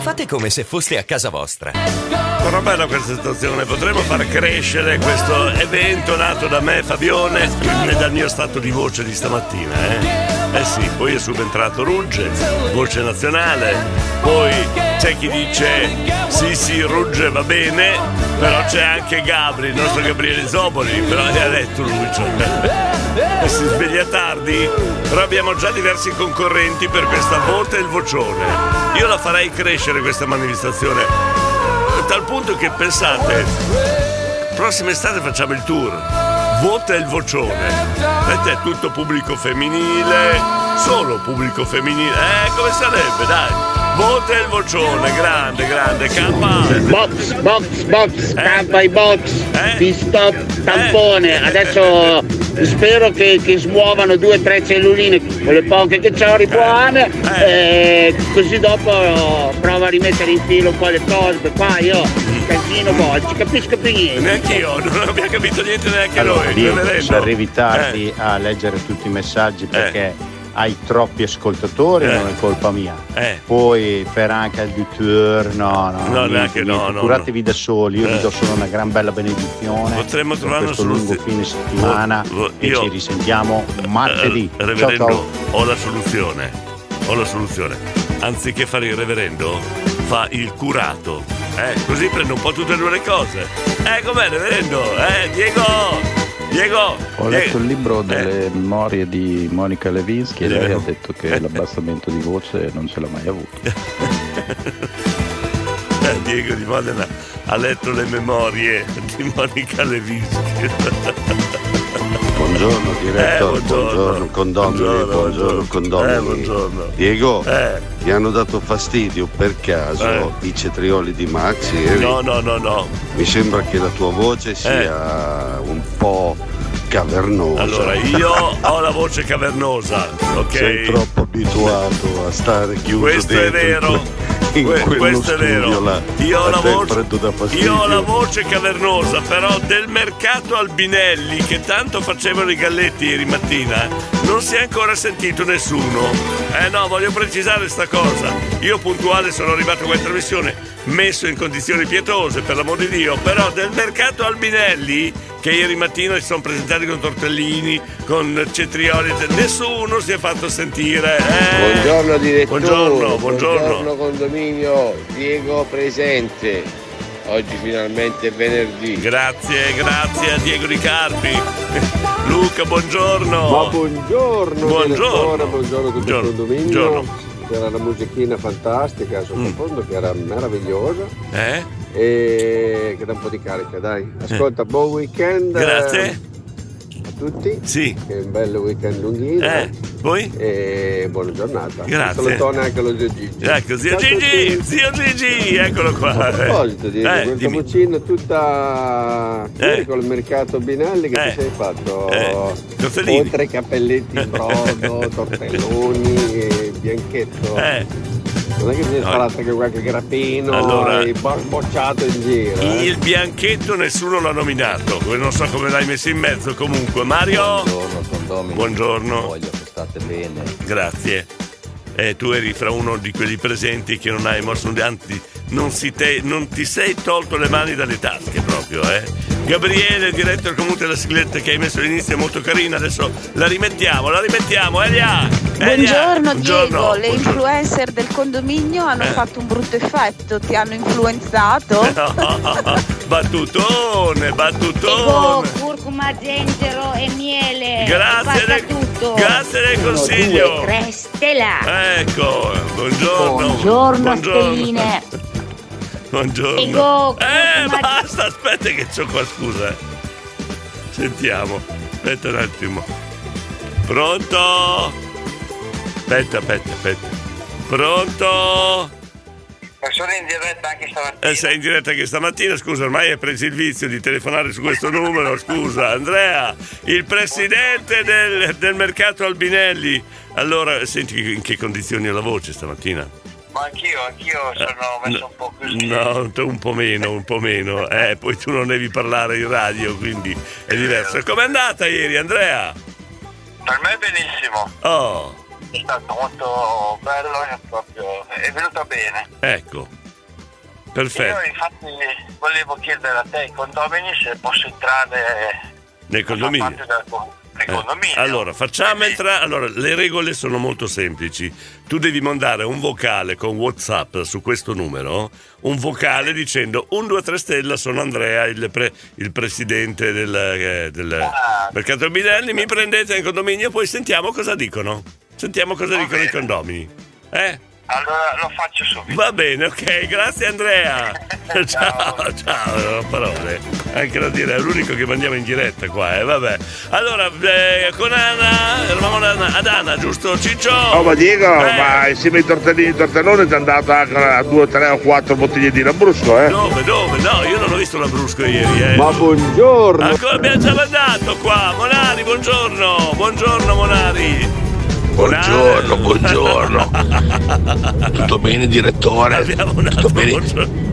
Fate come se foste a casa vostra. Però bella questa situazione, potremmo far crescere questo evento nato da me, Fabione, e dal mio stato di voce di stamattina, eh? Eh sì, poi è subentrato Rugge, voce nazionale, poi c'è chi dice sì sì Rugge va bene, però c'è anche Gabri, il nostro Gabriele Zoboli, però ha letto lui, cioè, e si sveglia tardi, però abbiamo già diversi concorrenti per questa voce e il vocione. Io la farei crescere questa manifestazione a tal punto che pensate, prossima estate facciamo il tour. Vota il vocione. Vedete, è tutto pubblico femminile, solo pubblico femminile. Eh, come sarebbe, dai. Vota il vocione, grande, grande, campa. Box, box, box, Eh? campa i box, pit stop, tampone. Adesso spero che, che smuovano due o tre celluline con le poche che ho buone. Eh. e così dopo prova a rimettere in filo un po' le cose. Qua io un casino boh, non ci capisco più niente. Neanche io, non abbiamo capito niente neanche Allora, noi. Diego, reverendo. se arrivi tardi a leggere tutti i messaggi perché hai troppi ascoltatori, Eh. non è colpa mia. Eh. Poi per anche il tutor, no, no, No, niente, neanche no, niente. no, Curatevi da soli, io Eh. vi do solo una gran bella benedizione. Potremmo trovare una questo lungo soluzione. fine settimana Vo- vo- e io- ci risentiamo martedì. Eh, ciao ciao. ho la soluzione. Ho la soluzione. Anziché fare il reverendo, fa il curato. Eh, così prende un po' tutte e due le cose. Eh, com'è, reverendo? Eh, Diego! Diego! Ho letto il libro delle memorie di Monica Levinsky e lei Vero. ha detto che [LAUGHS] l'abbassamento di voce non ce l'ha mai avuto. [LAUGHS] Eh, Diego di Modena ha letto le memorie di Monica Levinsky. [LAUGHS] Buongiorno direttore, Eh, buongiorno. condomini, Buongiorno, buongiorno, condomini. Eh, buongiorno. Diego, Eh. ti hanno dato fastidio per caso i cetrioli di Max ieri? No, no, no, no. Mi sembra che la tua voce sia un po' cavernosa. Allora, io ho la voce cavernosa, ok? Sei troppo abituato a stare chiuso Questo è dentro in vero. In Que- questo è vero. là. Io ho, voce, io ho la voce cavernosa, però del mercato Albinelli, che tanto facevano i galletti ieri mattina, non si è ancora sentito nessuno. Eh no, voglio precisare sta cosa. Io puntuale sono arrivato a questa trasmissione, messo in condizioni pietose, per l'amor di Dio, però del mercato Albinelli, che ieri mattina si sono presentati con tortellini, con cetrioli, nessuno si è fatto sentire. eh. Buongiorno direttore. Buongiorno, buongiorno. Buongiorno condominio. Diego presente. Oggi finalmente è venerdì. Grazie, grazie a Diego Di Carpi. [LAUGHS] Luca, buongiorno. Ma buongiorno, Buongiorno. buongiorno a tutto Buongiorno. il condominio. Buongiorno. C'era la musichina fantastica sottofondo che era meravigliosa Eh? e che dà un po' di carica, dai. Ascolta, buon weekend. Grazie. Tutti. Sì. Che un bel weekend lunghino. Eh, Poi? E buona giornata. Grazie. Salutone anche allo zio Gigi. Ecco, zio Ciao Gigi, zio Gigi, eccolo qua. A proposito, Diego, Eh, quel dimmi. cappuccino tutta Eh. il mercato Binelli che Eh. ti sei fatto Eh, oltre ai cappelletti in brodo, [LAUGHS] tortelloni e bianchetto Eh. Non è che sei No. sparato anche qualche grappino Allora- e bo- bocciato in giro eh? Il bianchetto nessuno l'ha nominato, non so come l'hai messo in mezzo comunque. Mario? Buongiorno condomini. Buongiorno. Voglio che state bene. Grazie. Eh, tu eri fra uno di quelli presenti che non hai mosso anzi, non, si te- non ti sei tolto le mani dalle tasche proprio, eh. Gabriele, diretto al comune della sigletta che hai messo all'inizio è molto carina, adesso la rimettiamo, la rimettiamo, Elia! Elia! Buongiorno, Buongiorno, Diego, le buongiorno. influencer del condominio hanno Eh. fatto un brutto effetto, ti hanno influenzato? [LAUGHS] battutone, Ego, battutone! curcuma, zenzero e miele. Grazie del- tutto. grazie del consiglio. Uno, due, tre, stella. Ecco, buongiorno! Buongiorno, stelline. [LAUGHS] Buongiorno. Ego, eh, basta, aspetta che c'ho qua, scusa. eh. Sentiamo. Aspetta un attimo. Pronto? Aspetta, aspetta, aspetta. Pronto? Sono in diretta anche stamattina. Eh, sei in diretta anche stamattina, scusa, ormai hai preso il vizio di telefonare su questo numero, scusa. Andrea, il presidente del, del mercato Albinelli. Allora, senti in che condizioni ha la voce stamattina? Ma anch'io, anch'io sono messo un po' così. No, tu un po' meno, un po' meno. [LAUGHS] Eh, poi tu non devi parlare in radio, quindi è diverso. Com'è andata ieri, Andrea? Per me benissimo. Oh, È stato molto bello, è proprio. è venuto bene. ecco. Io Perfetto. infatti volevo chiedere a te, condomini, se posso entrare Nel condominio. parte del, Eh, condominio. Allora, facciamo entrare. Allora, le regole sono molto semplici. Tu devi mandare un vocale con WhatsApp su questo numero, un vocale dicendo 1, 2, 3 stella, sono Andrea, il, pre- il presidente del, eh, del Ah. mercato Binelli, mi prendete nel condominio, poi sentiamo cosa dicono. Sentiamo cosa dicono i condomini. Eh? Allora lo faccio subito. Va bene, ok, grazie Andrea. [LAUGHS] ciao, ciao, ho parole. Anche da dire, è l'unico che mandiamo in diretta qua, eh, vabbè. Allora, eh, con Anna, eravamo ad Anna, giusto Ciccio? Oh ma Diego, Eh. ma insieme ai tortellini e tortelloni ti è andato anche a due, tre o quattro bottiglie di Lambrusco, eh? Dove, dove? No, io non ho visto l'Abrusco ieri, eh. ma buongiorno Ancora abbiamo già mandato qua, Monari, buongiorno, buongiorno Monari. Buongiorno, buongiorno. Tutto bene direttore? Tutto bene?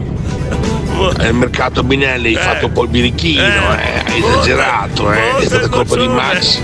al mercato Binelli hai fatto un po' il birichino, eh, hai esagerato, eh, è stata colpa di Max.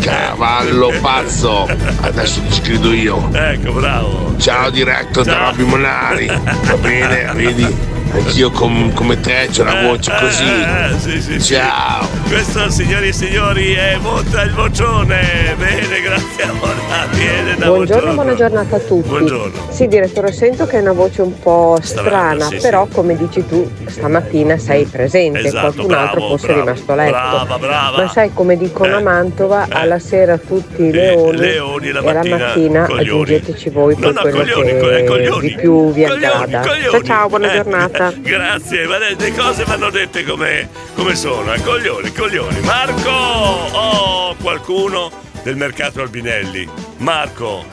Cavallo pazzo, adesso ti scrivo io. Ecco, bravo. Ciao diretto da Robby Monari, va bene, vedi? Anch'io com- come te c'ho una voce così. Eh, sì, sì, sì. Ciao. Questo, signori e signori, è Monta il Vocione. Bene, grazie a Mona. Viene da Buongiorno, buona giornata a tutti. Buongiorno. Sì, direttore, sento che è una voce un po' Strana, strana, sì, però come dici tu, stamattina sei presente, Esatto, qualcun altro bravo, fosse bravo. rimasto a letto. Brava, brava. Ma sai come dicono a Mantova, alla sera tutti i leoni, leoni, la e alla mattina mattina coglioni. aggiungeteci voi No, per no, quello coglioni, che co- eh, coglioni. di più vi aggrada. Ciao ciao, buona Eh, giornata. Grazie, ma le, le cose vanno dette come, come sono, eh, coglioni, coglioni. Marco! Oh, qualcuno del mercato Albinelli. Marco.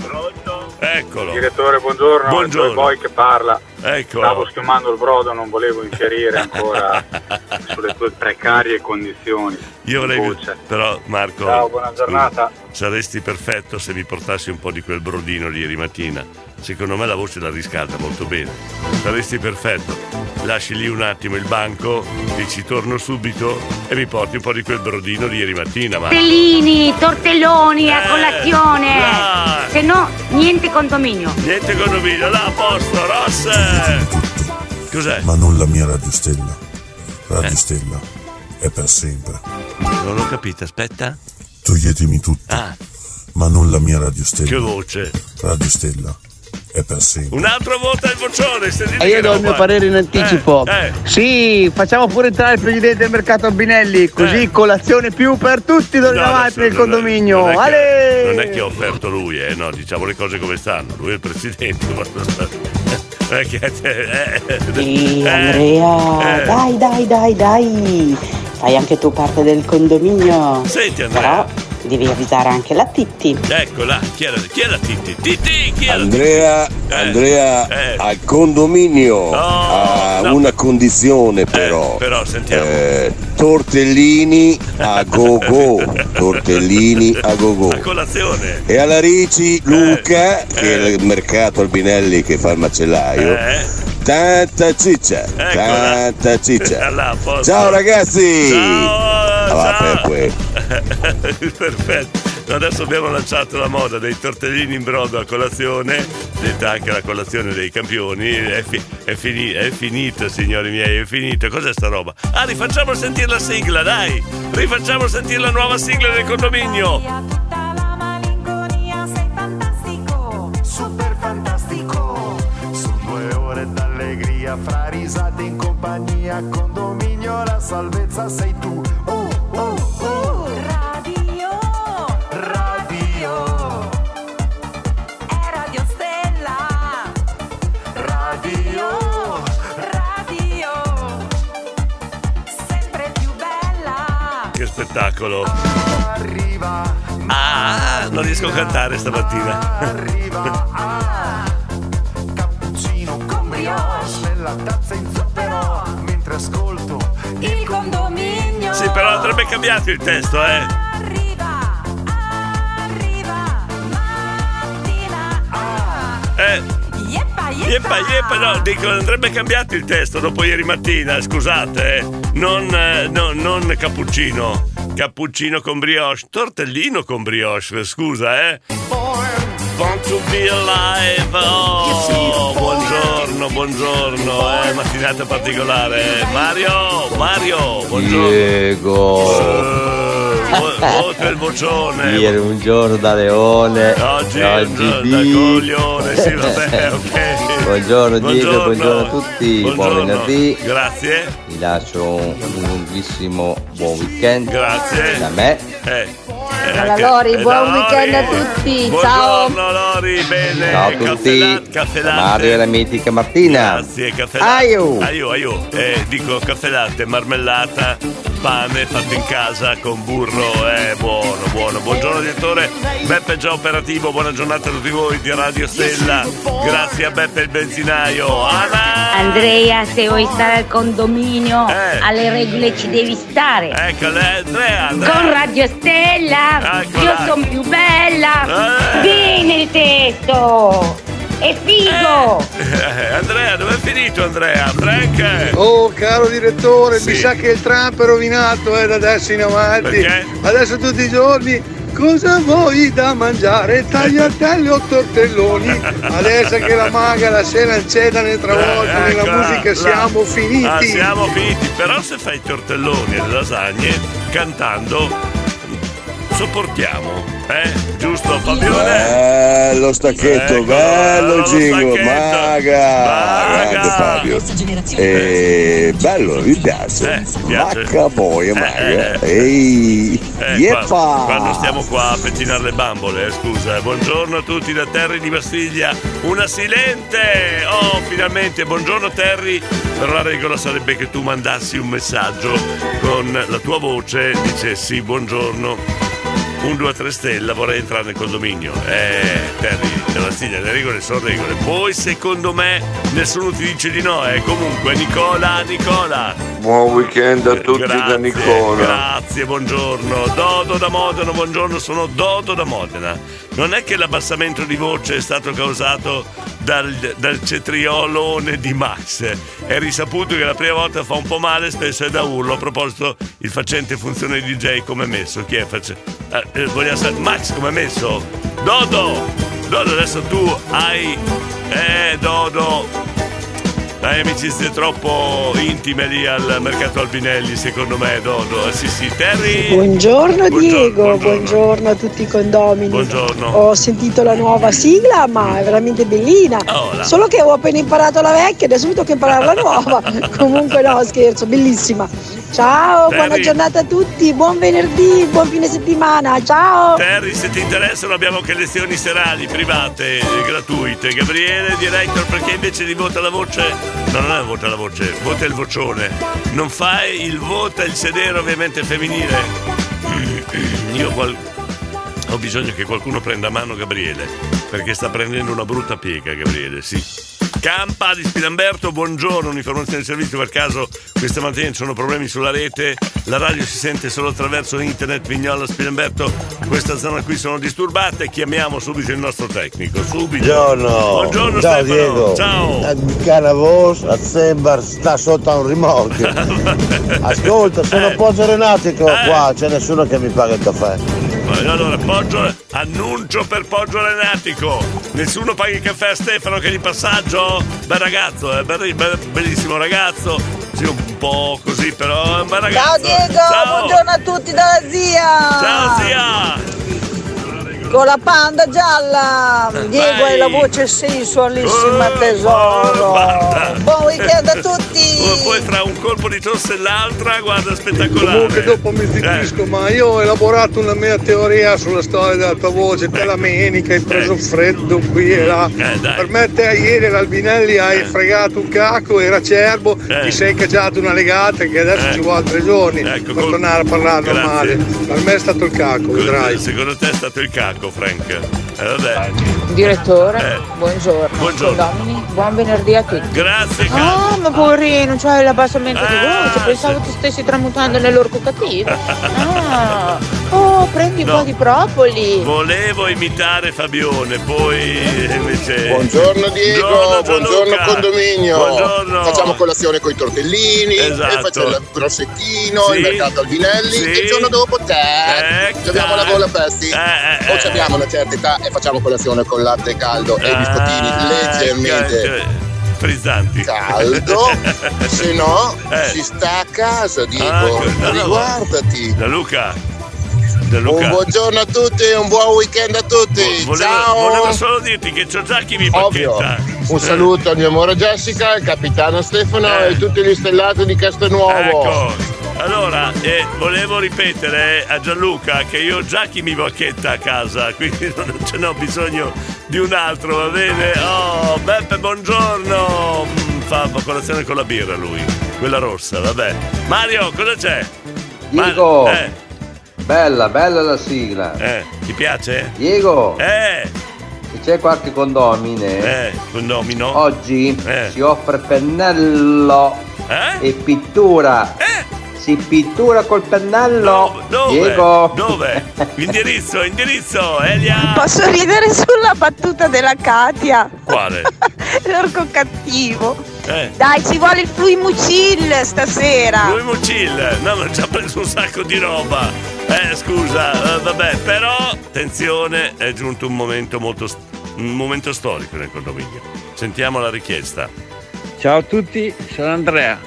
Eccolo. Direttore, buongiorno. Buongiorno. È poi che parla. Ecco. Stavo schiumando il brodo, non volevo infierire ancora [LAUGHS] sulle tue precarie condizioni. Io volevo, voce. però Marco, Ciao, buona giornata. saresti perfetto se mi portassi un po' di quel brodino di ieri mattina. Secondo me la voce la riscalda molto bene. Saresti perfetto. Lasci lì un attimo il banco, dici torno subito e mi porti un po' di quel brodino di ieri mattina. Ma Tortellini, tortelloni a Eh, colazione. dai. Se no, niente condominio. niente condominio, là a posto, Rosse! Cos'è? Ma non la mia Radio Stella. Radio Eh. Stella è per sempre. Non ho capito, aspetta. Toglietemi tutto. Ah, Ma non la mia Radio Stella. che voce. Radio Stella è per sempre. Un altro voto al vocione, E io che do il mio parere in anticipo. Eh, eh. Sì, facciamo pure entrare il presidente del mercato Albinelli, così Eh. colazione più per tutti in No, avanti adesso nel non è- condominio. Non è, che, Ale! non è che ha offerto lui, eh, no, diciamo le cose come stanno. Lui è il presidente. [LAUGHS] Sì, eh, Andrea, eh. dai, dai, dai, dai. Fai anche tu parte del condominio. Senti, Andrea. Però devi avvisare anche la Titti. Ecco là, chi è la, chi è la Titti? Titti, chi è la Andrea, Andrea Eh. al condominio ha no. una condizione però. Però sentiamo. Eh, tortellini a go go. [LAUGHS] tortellini a go go. A colazione. E alla Ricci Luca, che è il mercato Albinelli che fa il macellaio. Eh. Tanta ciccia, Eccola. tanta ciccia. [LAUGHS] Ciao ragazzi! Ciao, Ah, ciao. [LAUGHS] Perfetto. Adesso abbiamo lanciato la moda dei tortellini in brodo a colazione, detta anche la colazione dei campioni. È, fi- è fini- è finito, signori miei, è finito. Cos'è sta roba? Ah, rifacciamo sentire la sigla, dai! Rifacciamo sentire la nuova sigla del condominio. Fra risate in compagnia, condominio la salvezza sei tu. Uh, spettacolo! Ah, non riesco a cantare stamattina. Cappuccino con brioche nella tazza in zucchero mentre ascolto il condominio. Sì, però andrebbe cambiato il testo, eh. Eh. Yeppa, Yeppa, yeppa, no, dico, andrebbe cambiato il testo dopo ieri mattina, scusate, eh. Non, eh, no, non cappuccino. Cappuccino con brioche, tortellino con brioche, scusa, eh. Want to be alive. Oh, buongiorno, buongiorno, eh, mattinata particolare. Mario, Mario, buongiorno. Diego. Voto il vocione. [LAUGHS] Ieri un giorno da leone. Oggi, un giorno oggi da di- coglione, sì, vabbè, ok. Buongiorno Diego, Buongiorno. a tutti, buon Buongiorno. venerdì. Grazie. Vi lascio un, un lunghissimo buon weekend. Grazie. Da me. Eh. Ciao Lori, eh, buon da weekend a Lori. tutti. Ciao. Buongiorno Lori, bene. Ciao a tutti. caffè latte. Mario e la mitica Martina. Grazie, caffè latte. Aiu. Aiu, aiu. Eh, dico caffè latte, marmellata, pane fatto in casa con burro. Eh, buono, buono. Buongiorno direttore. Beppe già operativo, buona giornata a tutti voi di Radio Stella. Grazie a Beppe il benzinaio. Anna! Andrea, se vuoi stare al condominio, alle regole ci devi stare. Ecco, Andrea, Andrea. Con Radio Stella, Eccola. io sono più bella. Eh. Bene il testo. È figo! Eh, Andrea, dove è finito Andrea? Frank? Oh caro direttore, Sì. mi sa che il Trump è rovinato eh, da adesso in avanti. Perché? Adesso tutti i giorni cosa vuoi da mangiare? Tagliatelle o tortelloni? [LAUGHS] Adesso che la maga la sera il cedane travolta nella Eccola, musica là. siamo finiti. Ah, siamo finiti. Però se fai i tortelloni e le lasagne cantando sopportiamo. Eh? Giusto Fabione? Bello stacchetto, Ecco, bello stacchetto. maga, grande Fabio. E bello, mi piace. piace? Macca boia, maga. Ehi, Eh, yeppa! qua- quando stiamo qua a pettinare le bambole, eh, scusa. eh. Buongiorno a tutti da Terry di Bastiglia. Una silente! Oh, finalmente, buongiorno Terry. Però la regola sarebbe che tu mandassi un messaggio con la tua voce, dicessi buongiorno. Un 2 a 3 stella, vorrei entrare nel condominio. Eh, Terry, da Bastiglia, le regole sono regole. Poi secondo me nessuno ti dice di no, eh. Comunque, Nicola, Nicola. Buon weekend a tutti da Grazie, Nicola. Grazie, buongiorno. Dodo da Modena, buongiorno, sono Dodo da Modena. Non è che l'abbassamento di voce è stato causato dal, dal cetriolone di Max. È risaputo che la prima volta fa un po' male, spesso è da urlo. A proposito, il facente funzione DJ come è messo? Chi è? Face... Eh, eh, vogliamo sapere- Max come è messo? Dodo! Dodo, adesso tu hai... Eh, Dodo... Hai amicizie troppo intime lì al mercato Albinelli, secondo me, Dodo. Eh, Sì, sì, Terry. Buongiorno Diego, buongiorno. buongiorno a tutti i condomini. Buongiorno. Ho sentito la nuova sigla, ma è veramente bellina. Oh. Solo che ho appena imparato la vecchia, adesso mi tocca imparare la nuova. [LAUGHS] Comunque no, scherzo, bellissima. Ciao, buona Terry. giornata a tutti, buon venerdì, buon fine settimana. Ciao. Terry, se ti interessano abbiamo anche lezioni serali, private, gratuite. Gabriele, director, perché invece di vota la voce... No, non è vota la voce, vota il vocione. Non fai il vota il sedere ovviamente femminile. [CLEARS THROAT] Io qual- ho bisogno che qualcuno prenda a mano Gabriele, perché sta prendendo una brutta piega Gabriele, sì. Campa di Spilamberto, buongiorno, un'informazione di servizio per caso questa mattina ci sono problemi sulla rete, la radio si sente solo attraverso internet, Vignola, Spilamberto, questa zona qui sono disturbate, chiamiamo subito il nostro tecnico, subito. Buongiorno. Buongiorno Ciao Stefano. Diego. Ciao. La voce a Sembar sta sotto a un rimorchio. [LAUGHS] Ascolta, sono Eh. Poggio Renatico Eh. qua, c'è nessuno che mi paga il caffè. Allora, Poggio, annuncio per Poggio Renatico. Nessuno paga il caffè a Stefano che è di passaggio? Bel ragazzo, eh, bel- bel- bellissimo ragazzo. Sì, un po' così, però è un bel Ciao ragazzo. Diego, Ciao. buongiorno a tutti dalla zia. Ciao zia. Con la panda gialla. Diego hai la voce sensualissima tesoro. Buon weekend a tutti. Poi- Poi tra un colpo di tosse e l'altra, guarda, spettacolare. Comunque dopo mi zittisco, ma io ho elaborato una mia teoria sulla storia della tua voce, te la menica, hai preso freddo qui e là. Per me te ieri l'Albinelli hai fregato un cacco, era cerbo, ti sei cacciato una legata che adesso ci vuole tre giorni per tornare a parlare Grazie. normale. Per me è stato il cacco, vedrai. Secondo te è stato il cacco, Frank? Eh, vabbè. Direttore, Eh. buongiorno. Buongiorno. Condomini, buon venerdì a tutti. Grazie, Ah, ma poverino, c'hai l'abbassamento di Ah, voce, pensavo ti stessi tramutando nell'orco cattivo. [LAUGHS] Ah, oh, prendi un No. po' di propoli. Volevo imitare Fabione, poi invece. Buongiorno Diego, Buongiorno, buongiorno condominio. Buongiorno. Facciamo colazione con i tortellini, Esatto. e facciamo il prosecchino, Sì. il mercato Albinelli Sì. e il giorno dopo te. Eh, Ci abbiamo la gola pesti. Eh, eh, o ci abbiamo una certa età e facciamo colazione con latte caldo e biscottini leggermente Eh, frizzanti. caldo. [LAUGHS] Se no, Eh. si sta a casa, Diego. Ah, no, no. Riguardati. Da Luca. Luca. Un buongiorno a tutti e un buon weekend a tutti. Volevo, Ciao. volevo solo dirti che c'ho già chi mi Ovvio. bacchetta. Un saluto al mio amore Jessica, al capitano Stefano Eh. e tutti gli stellati di Castelnuovo. Ecco. Allora, eh, volevo ripetere a Gianluca che io ho già chi mi bacchetta a casa, [LAUGHS] quindi non ce n'ho bisogno di un altro, va bene? Oh, Beppe, buongiorno! Mm, Fa colazione con la birra lui, quella rossa, vabbè. Mario, cosa c'è? Diego, Ma- eh, bella, bella la sigla. eh, ti piace? Diego, Eh, se c'è qualche condomine, eh, condomino? oggi Eh. si offre pennello Eh? e pittura si pittura col pennello. Dove? Diego. Dove? Indirizzo, indirizzo, Elia. Posso ridere sulla battuta della Katia? Quale? [LAUGHS] L'orco cattivo. Eh. Dai, ci vuole il fluimucil stasera. Lui Mucil, no, ma ci ha preso un sacco di roba. Eh, scusa, eh, vabbè, però, attenzione, è giunto un momento molto. st- un momento storico nel condominio. Sentiamo la richiesta. Ciao a tutti, sono Andrea.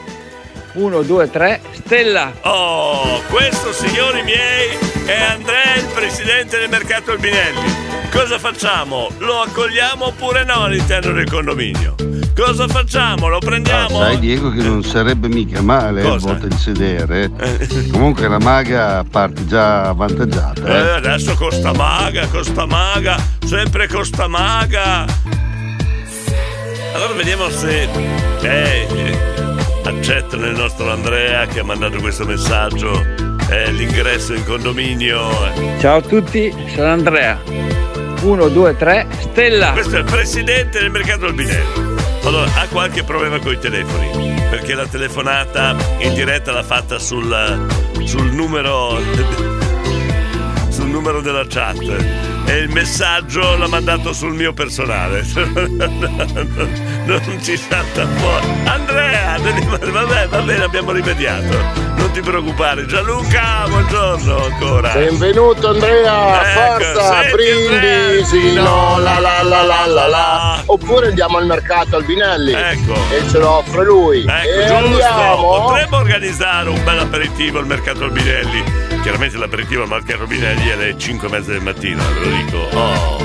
1, 2, 3, Stella. Oh, questo, signori miei, è Andrea, il presidente del mercato Albinelli. Cosa facciamo? Lo accogliamo oppure no all'interno del condominio? Cosa facciamo? Lo Ah, prendiamo? sai Diego che non sarebbe mica male eh, a volte il sedere. Comunque la maga parte già avvantaggiata. Eh, Eh. adesso costa maga, costa maga, sempre costa maga. Allora vediamo se eh, eh, accettano il nostro Andrea che ha mandato questo messaggio. eh, l'ingresso in condominio. Ciao a tutti, sono Andrea. 1, 2, 3, Stella. Questo è il presidente del mercato Albinelli. Allora, ha qualche problema con i telefoni? Perché la telefonata in diretta l'ha fatta sul, sul numero. [LAUGHS] sul numero della chat. E il messaggio l'ha mandato sul mio personale. [LAUGHS] non ci salta fuori. Andrea! Vabbè, va bene, abbiamo rimediato. Non ti preoccupare. Gianluca, buongiorno ancora. Benvenuto Andrea, Ecco, forza, senti, brindisi, no, la la la la la la. Oppure andiamo al mercato Albinelli. Ecco. E ce lo offre lui. Ecco, e giusto. andiamo. Potremmo organizzare un bel aperitivo al mercato Albinelli. Chiaramente l'aperitivo al mercato Albinelli è alle 5 e mezza del mattino, lo dico. Oh.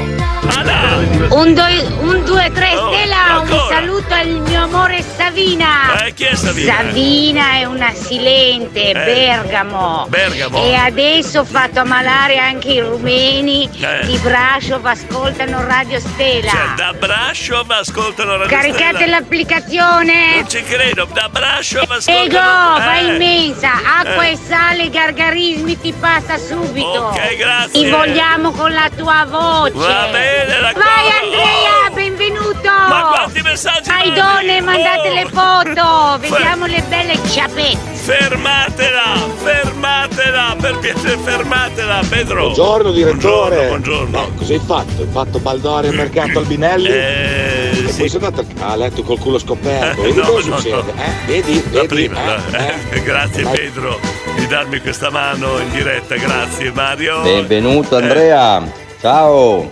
Un, due, un, due, tre, Oh, Stella, un ancora? saluto al mio amore Savina. Eh, chi è Savina? Savina è una silente, Bergamo. Bergamo. E adesso ho fatto ammalare anche i rumeni Eh. di Brasov, ascoltano Radio Stella. Cioè, da Brasov ascoltano Radio Caricate Stella. l'applicazione. Non ci credo, da Brasov Ego, ascoltano. vai Eh. immensa, acqua Eh. e sale, gargarismi ti passa subito. Ok, grazie. Ti vogliamo con la tua voce. Va bene, d'accordo. Vai Andrea, benvenuto. Ma quanti messaggi Ai mandi? donne, mandate Oh. le foto. Vediamo le belle ciapette. Fermatela, fermatela, per piacere, fermatela, Pedro. Buongiorno direttore. Buongiorno, buongiorno. Ma cosa hai fatto? Hai fatto Baldore al mercato Albinelli? Eh, e poi sei andato a letto col culo scoperto. Eh, Vedi no, cosa no, succede? no. Eh? Vedi? La Vedi? prima, Eh? no. Eh? [LAUGHS] grazie Dai. Pedro di darmi questa mano in diretta, grazie Mario. Benvenuto Andrea. Ciao.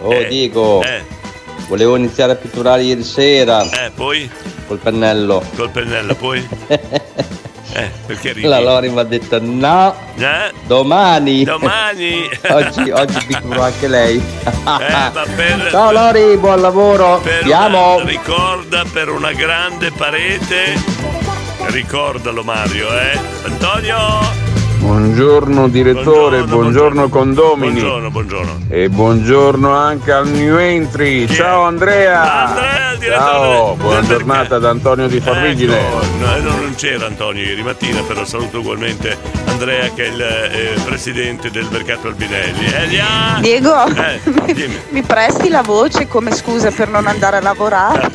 Oh Diego. Eh. Volevo iniziare a pitturare ieri sera. Eh, poi? Col pennello. Col pennello, poi? [LAUGHS] Eh, perché ridi? La Lori mi ha detto no. Eh? Domani. Domani. [LAUGHS] oggi, oggi pitturo anche lei. Eh, va bene. Ciao Lori, buon lavoro. Per Ti amo. una- ricorda per una grande parete. Ricordalo Mario, eh. Antonio. Buongiorno direttore, buongiorno, condomini. Buongiorno, buongiorno. E buongiorno anche al new entry. Ciao Andrea. Ciao, buona giornata da Antonio di Farrigine. Ecco, no, non c'era Antonio ieri mattina, però saluto ugualmente Andrea che è il eh, presidente del mercato Albinelli. Elia! Diego, Eh, [LAUGHS] dimmi. mi presti la voce come scusa per non andare a lavorare?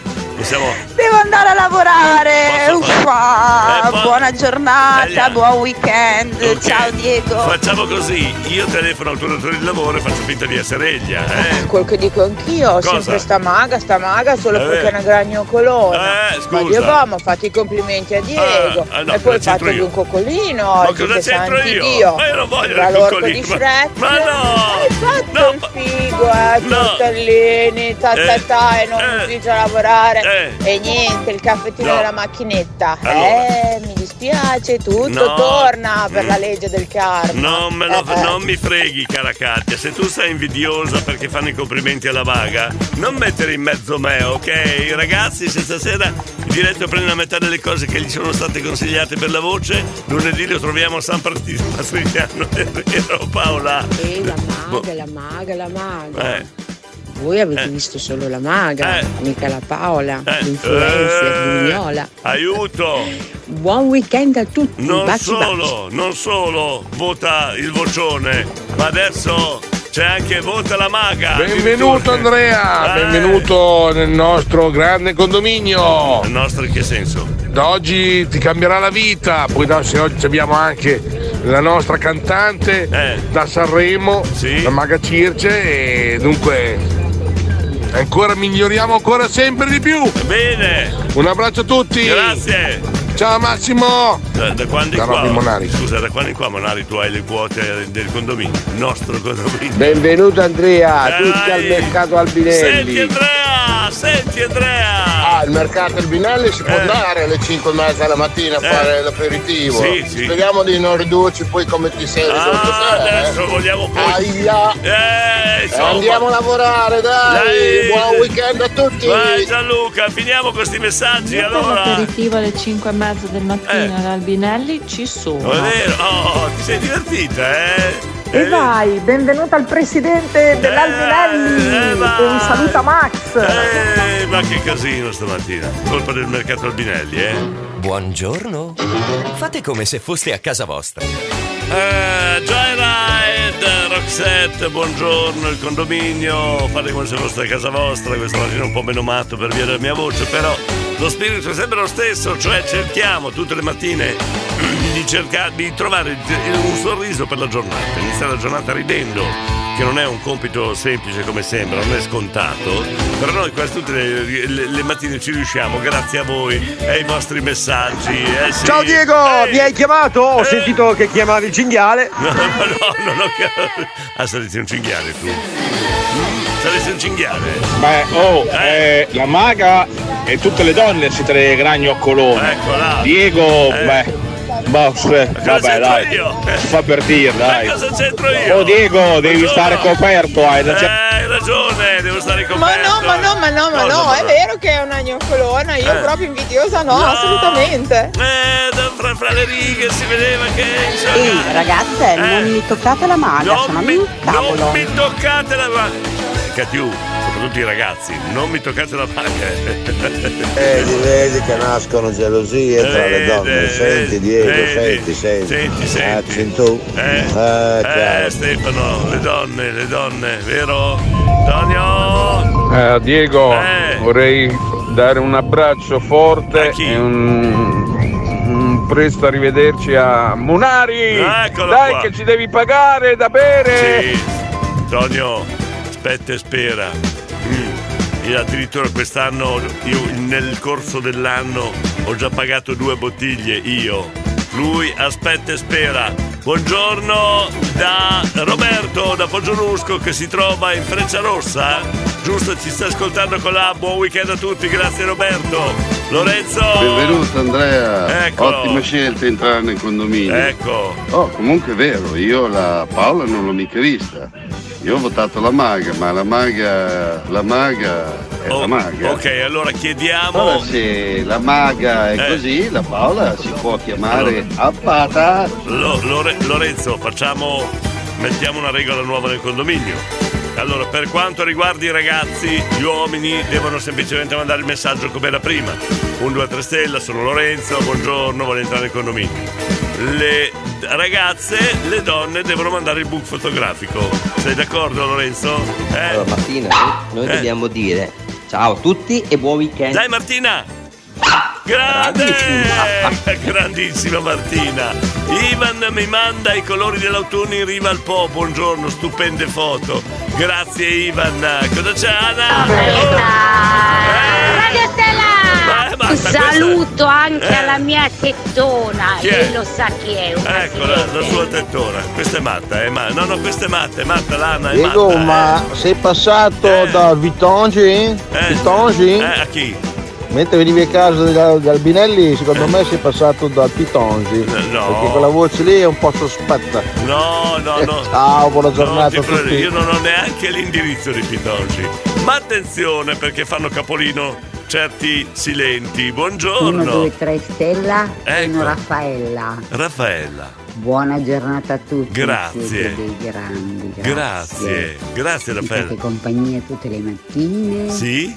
[LAUGHS] Possiamo... Devo andare a lavorare. Uffa, Eh, buona giornata, Elia. buon weekend. Ok. Ciao Diego. Facciamo così, io telefono al tuo datore di lavoro e faccio finta di essere Elia, eh? Quel che dico anch'io, Cosa? sempre sta maga, sta maga, solo Eh, perché è una gragnocolona. Eh, Ma scusa. Diego, ma fatti i complimenti a Diego. Ah, ah, no, e poi io? un coccolino Ma cosa c'entro io? Dio. Ma io non voglio il coccolino, di Shrek. ma no! Hai fatto il figo, eh, tortellini, ta ta Eh, ta, e non eh, ufficio a lavorare. Eh. E niente, il caffettino No. della macchinetta. Allora. Eh, mi dispiace, tutto No. torna per Mm. la legge del karma. Non, me lo- Eh, eh. non mi freghi, cara Katia. Se tu sei invidiosa perché fanno i complimenti alla vaga, non mettere in mezzo me, ok? Ragazzi, se stasera il diretto prende la metà delle cose che gli sono state consigliate per la voce, lunedì lo troviamo a San è [LAUGHS] vero Paola? E la Boh. maga, la maga, la maga. Eh, Voi avete Eh. visto solo la maga, Eh. mica la Paola, eh, l'influencer, eh. Aiuto! Buon weekend a tutti, Non baci solo, non solo vota il vocione, ma adesso C'è anche Vota la Maga. Benvenuto Andrea, Eh. benvenuto nel nostro grande condominio. Il nostro in che senso? Da oggi ti cambierà la vita, poi da se oggi abbiamo anche la nostra cantante Eh. da Sanremo, la Maga Circe e dunque ancora miglioriamo ancora sempre di più. Bene. Un abbraccio a tutti. Grazie. Ciao Massimo. Da, da quando Da in qua? Monari. Scusa, da quando in qua Monari tu hai le quote del condominio? Il nostro condominio. Benvenuto Andrea, tutti al mercato Albinelli. Senti Andrea, senti Andrea. Ah, il mercato Albinelli si può andare alle 5 e mezza alla mattina a Eh. fare l'aperitivo. Sì, sì. Speriamo di non ridurci poi come ti sei risolto Ah, te. adesso vogliamo poi. Aia. Eh, insomma. Andiamo a lavorare, dai. Dai. Buon weekend a tutti. Vai Gianluca, finiamo questi messaggi Per allora. l'aperitivo alle 5 e mezza del mattino ad Albinelli ci sono. Non è vero? Oh, ti sei divertita, eh? E vai, benvenuto al presidente dell'Albinelli e un saluto a Max. Eh, ma che casino stamattina. Colpa del mercato Albinelli, eh? Buongiorno. Fate come se foste a casa vostra. Eh, Joyride, Roxette, buongiorno, il condominio, fate come se foste a casa vostra, questa mattina un po' meno matto per via della mia voce, però lo spirito è sempre lo stesso, cioè cerchiamo tutte le mattine [CLEARS THROAT] di cercare di trovare un sorriso per la giornata, iniziare la giornata ridendo, che non è un compito semplice come sembra, non è scontato, però noi quasi tutte le, le- le mattine ci riusciamo grazie a voi e ai vostri messaggi. eh sì. Ciao Diego, Ehi. mi hai chiamato? Ho sentito che chiamavi il cinghiale. [LAUGHS] No, no, no, non ho chiamato. [LAUGHS] Ah, saresti un cinghiale tu. Saresti un cinghiale. Beh, oh, eh, la maga e tutte le donne siete le gragnoccolone. Eccola. Diego, beh, boh, se- vabbè dai, io? si fa per dire dai. Ma cosa c'entro io? Oh Diego, devi Buongiorno. stare coperto, hai da Eh, hai ragione, devo stare Ma coperto. no, ma no, ma no, ma no, ma è vero che è una gnoccolona, io Eh. proprio invidiosa no, No. assolutamente. Eh, da- fra, fra le righe si vedeva che. insomma, Ehi ragazze, Eh. non mi toccate la maga, Non sono mi, un cavolo. non mi toccate la mano. Catiu, soprattutto i ragazzi, non mi toccate la mano. Vedi, vedi che nascono gelosie tra le donne. Senti Diego, vedi. senti, senti. Senti, senti. sento. Eh, Eh, eh. Stefano, le donne, le donne, vero? Tonio! Eh, Diego, Eh. vorrei dare un abbraccio forte e un, presto arrivederci a Munari. Eccolo Dai qua. che ci devi pagare da bere. Sì, Tonio, aspetta e spera. Mm. Addirittura quest'anno, io nel corso dell'anno ho già pagato due bottiglie, io. Lui aspetta e spera. Buongiorno da Roberto da Poggiolusco che si trova in Frecciarossa. Giusto, ci sta ascoltando con la buon weekend a tutti, grazie Roberto. Lorenzo. Benvenuto Andrea, Eccolo. ottima scelta entrare nel condominio. Ecco. Oh, comunque è vero, io la Paola non l'ho mica vista. Io ho votato la maga, ma la maga, la maga è la maga. Oh, Ok, allora chiediamo. Allora se la maga è Eh. così, la Paola si può chiamare Appata. Lo- Lore- Lorenzo, facciamo. mettiamo una regola nuova nel condominio. Allora, per quanto riguarda i ragazzi, gli uomini devono semplicemente mandare il messaggio come era prima. 1, 2, 3 stella, sono Lorenzo, buongiorno, voglio entrare nel condominio. Le ragazze, le donne devono mandare il book fotografico. Sei d'accordo Lorenzo? Eh? Allora Martina, noi Eh. dobbiamo dire ciao a tutti e buon weekend. Dai Martina! Grande! [LAUGHS] Grandissima Martina! Ivan mi manda i colori dell'autunno in riva al Po, buongiorno, stupende foto. Grazie Ivan. Cosa c'è Anna? Radio Stella! Eh, basta, Un saluto anche Eh. alla mia tettona, Chi è? lo sa chi è. una Ecco la, la sua tettona. Questa è matta, eh? Ma, no, no, questa è matta, è matta l'Anna, è Diego, matta. ma sei passato da Vitongi? Vitongi? Eh, a chi? Mentre venivi a casa degli Albinelli, secondo me sei passato dal Pitongi. no. Perché quella voce lì è un po' sospetta. No, no, no. Ciao, buona giornata No, ti a tutti. prego, io non ho neanche l'indirizzo di Pitongi. Ma attenzione perché fanno capolino certi silenti. 1, Buongiorno. 2, 3 Stella, Ecco. sono Raffaella. Raffaella. Buona giornata a tutti. Grazie. grandi. Grazie. Grazie fate Raffaella. compagnia tutte le mattine. Sì?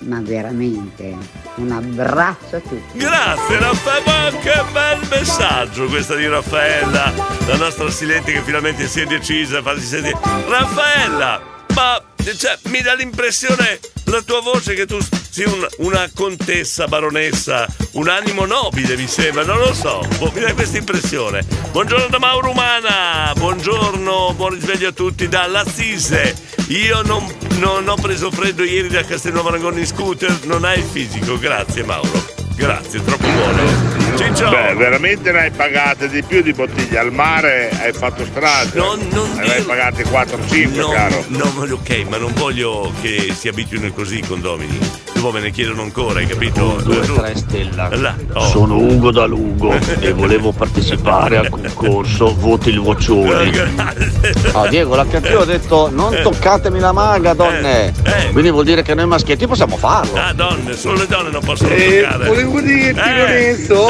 ma veramente un abbraccio a tutti. Grazie Raffaella, ma che bel messaggio questa di Raffaella, la nostra Silente che finalmente si è decisa a farsi sentire. Raffaella, ma cioè, mi dà l'impressione, la tua voce, che tu sia un- una contessa, baronessa, un animo nobile mi sembra, non lo so, boh, mi dà questa impressione. Buongiorno da Mauro Umana, buongiorno, buon risveglio a tutti dalla Sise. Io non, non ho preso freddo ieri da Castelnuovo Rangoni in scooter, non hai il fisico, grazie Mauro. Grazie, troppo buono. Ciccio! Beh, veramente ne hai pagate di più di bottiglie. Al mare hai fatto strada. Non, non ne hai pagate 4-5, No, caro. no, ok, ma non voglio che si abituino così i condomini. Dopo me ne chiedono ancora, hai capito? Due, tre stella. Là, oh. Sono Ugo da Lugo e volevo partecipare al concorso Voti il Vocione. [LAUGHS] Ah, Diego, la cattiva ha detto non toccatemi la maga, donne. Quindi vuol dire che noi maschietti possiamo farlo. Ah, donne, solo le donne non possono Eh, toccare. volevo dirti Eh, Lorenzo,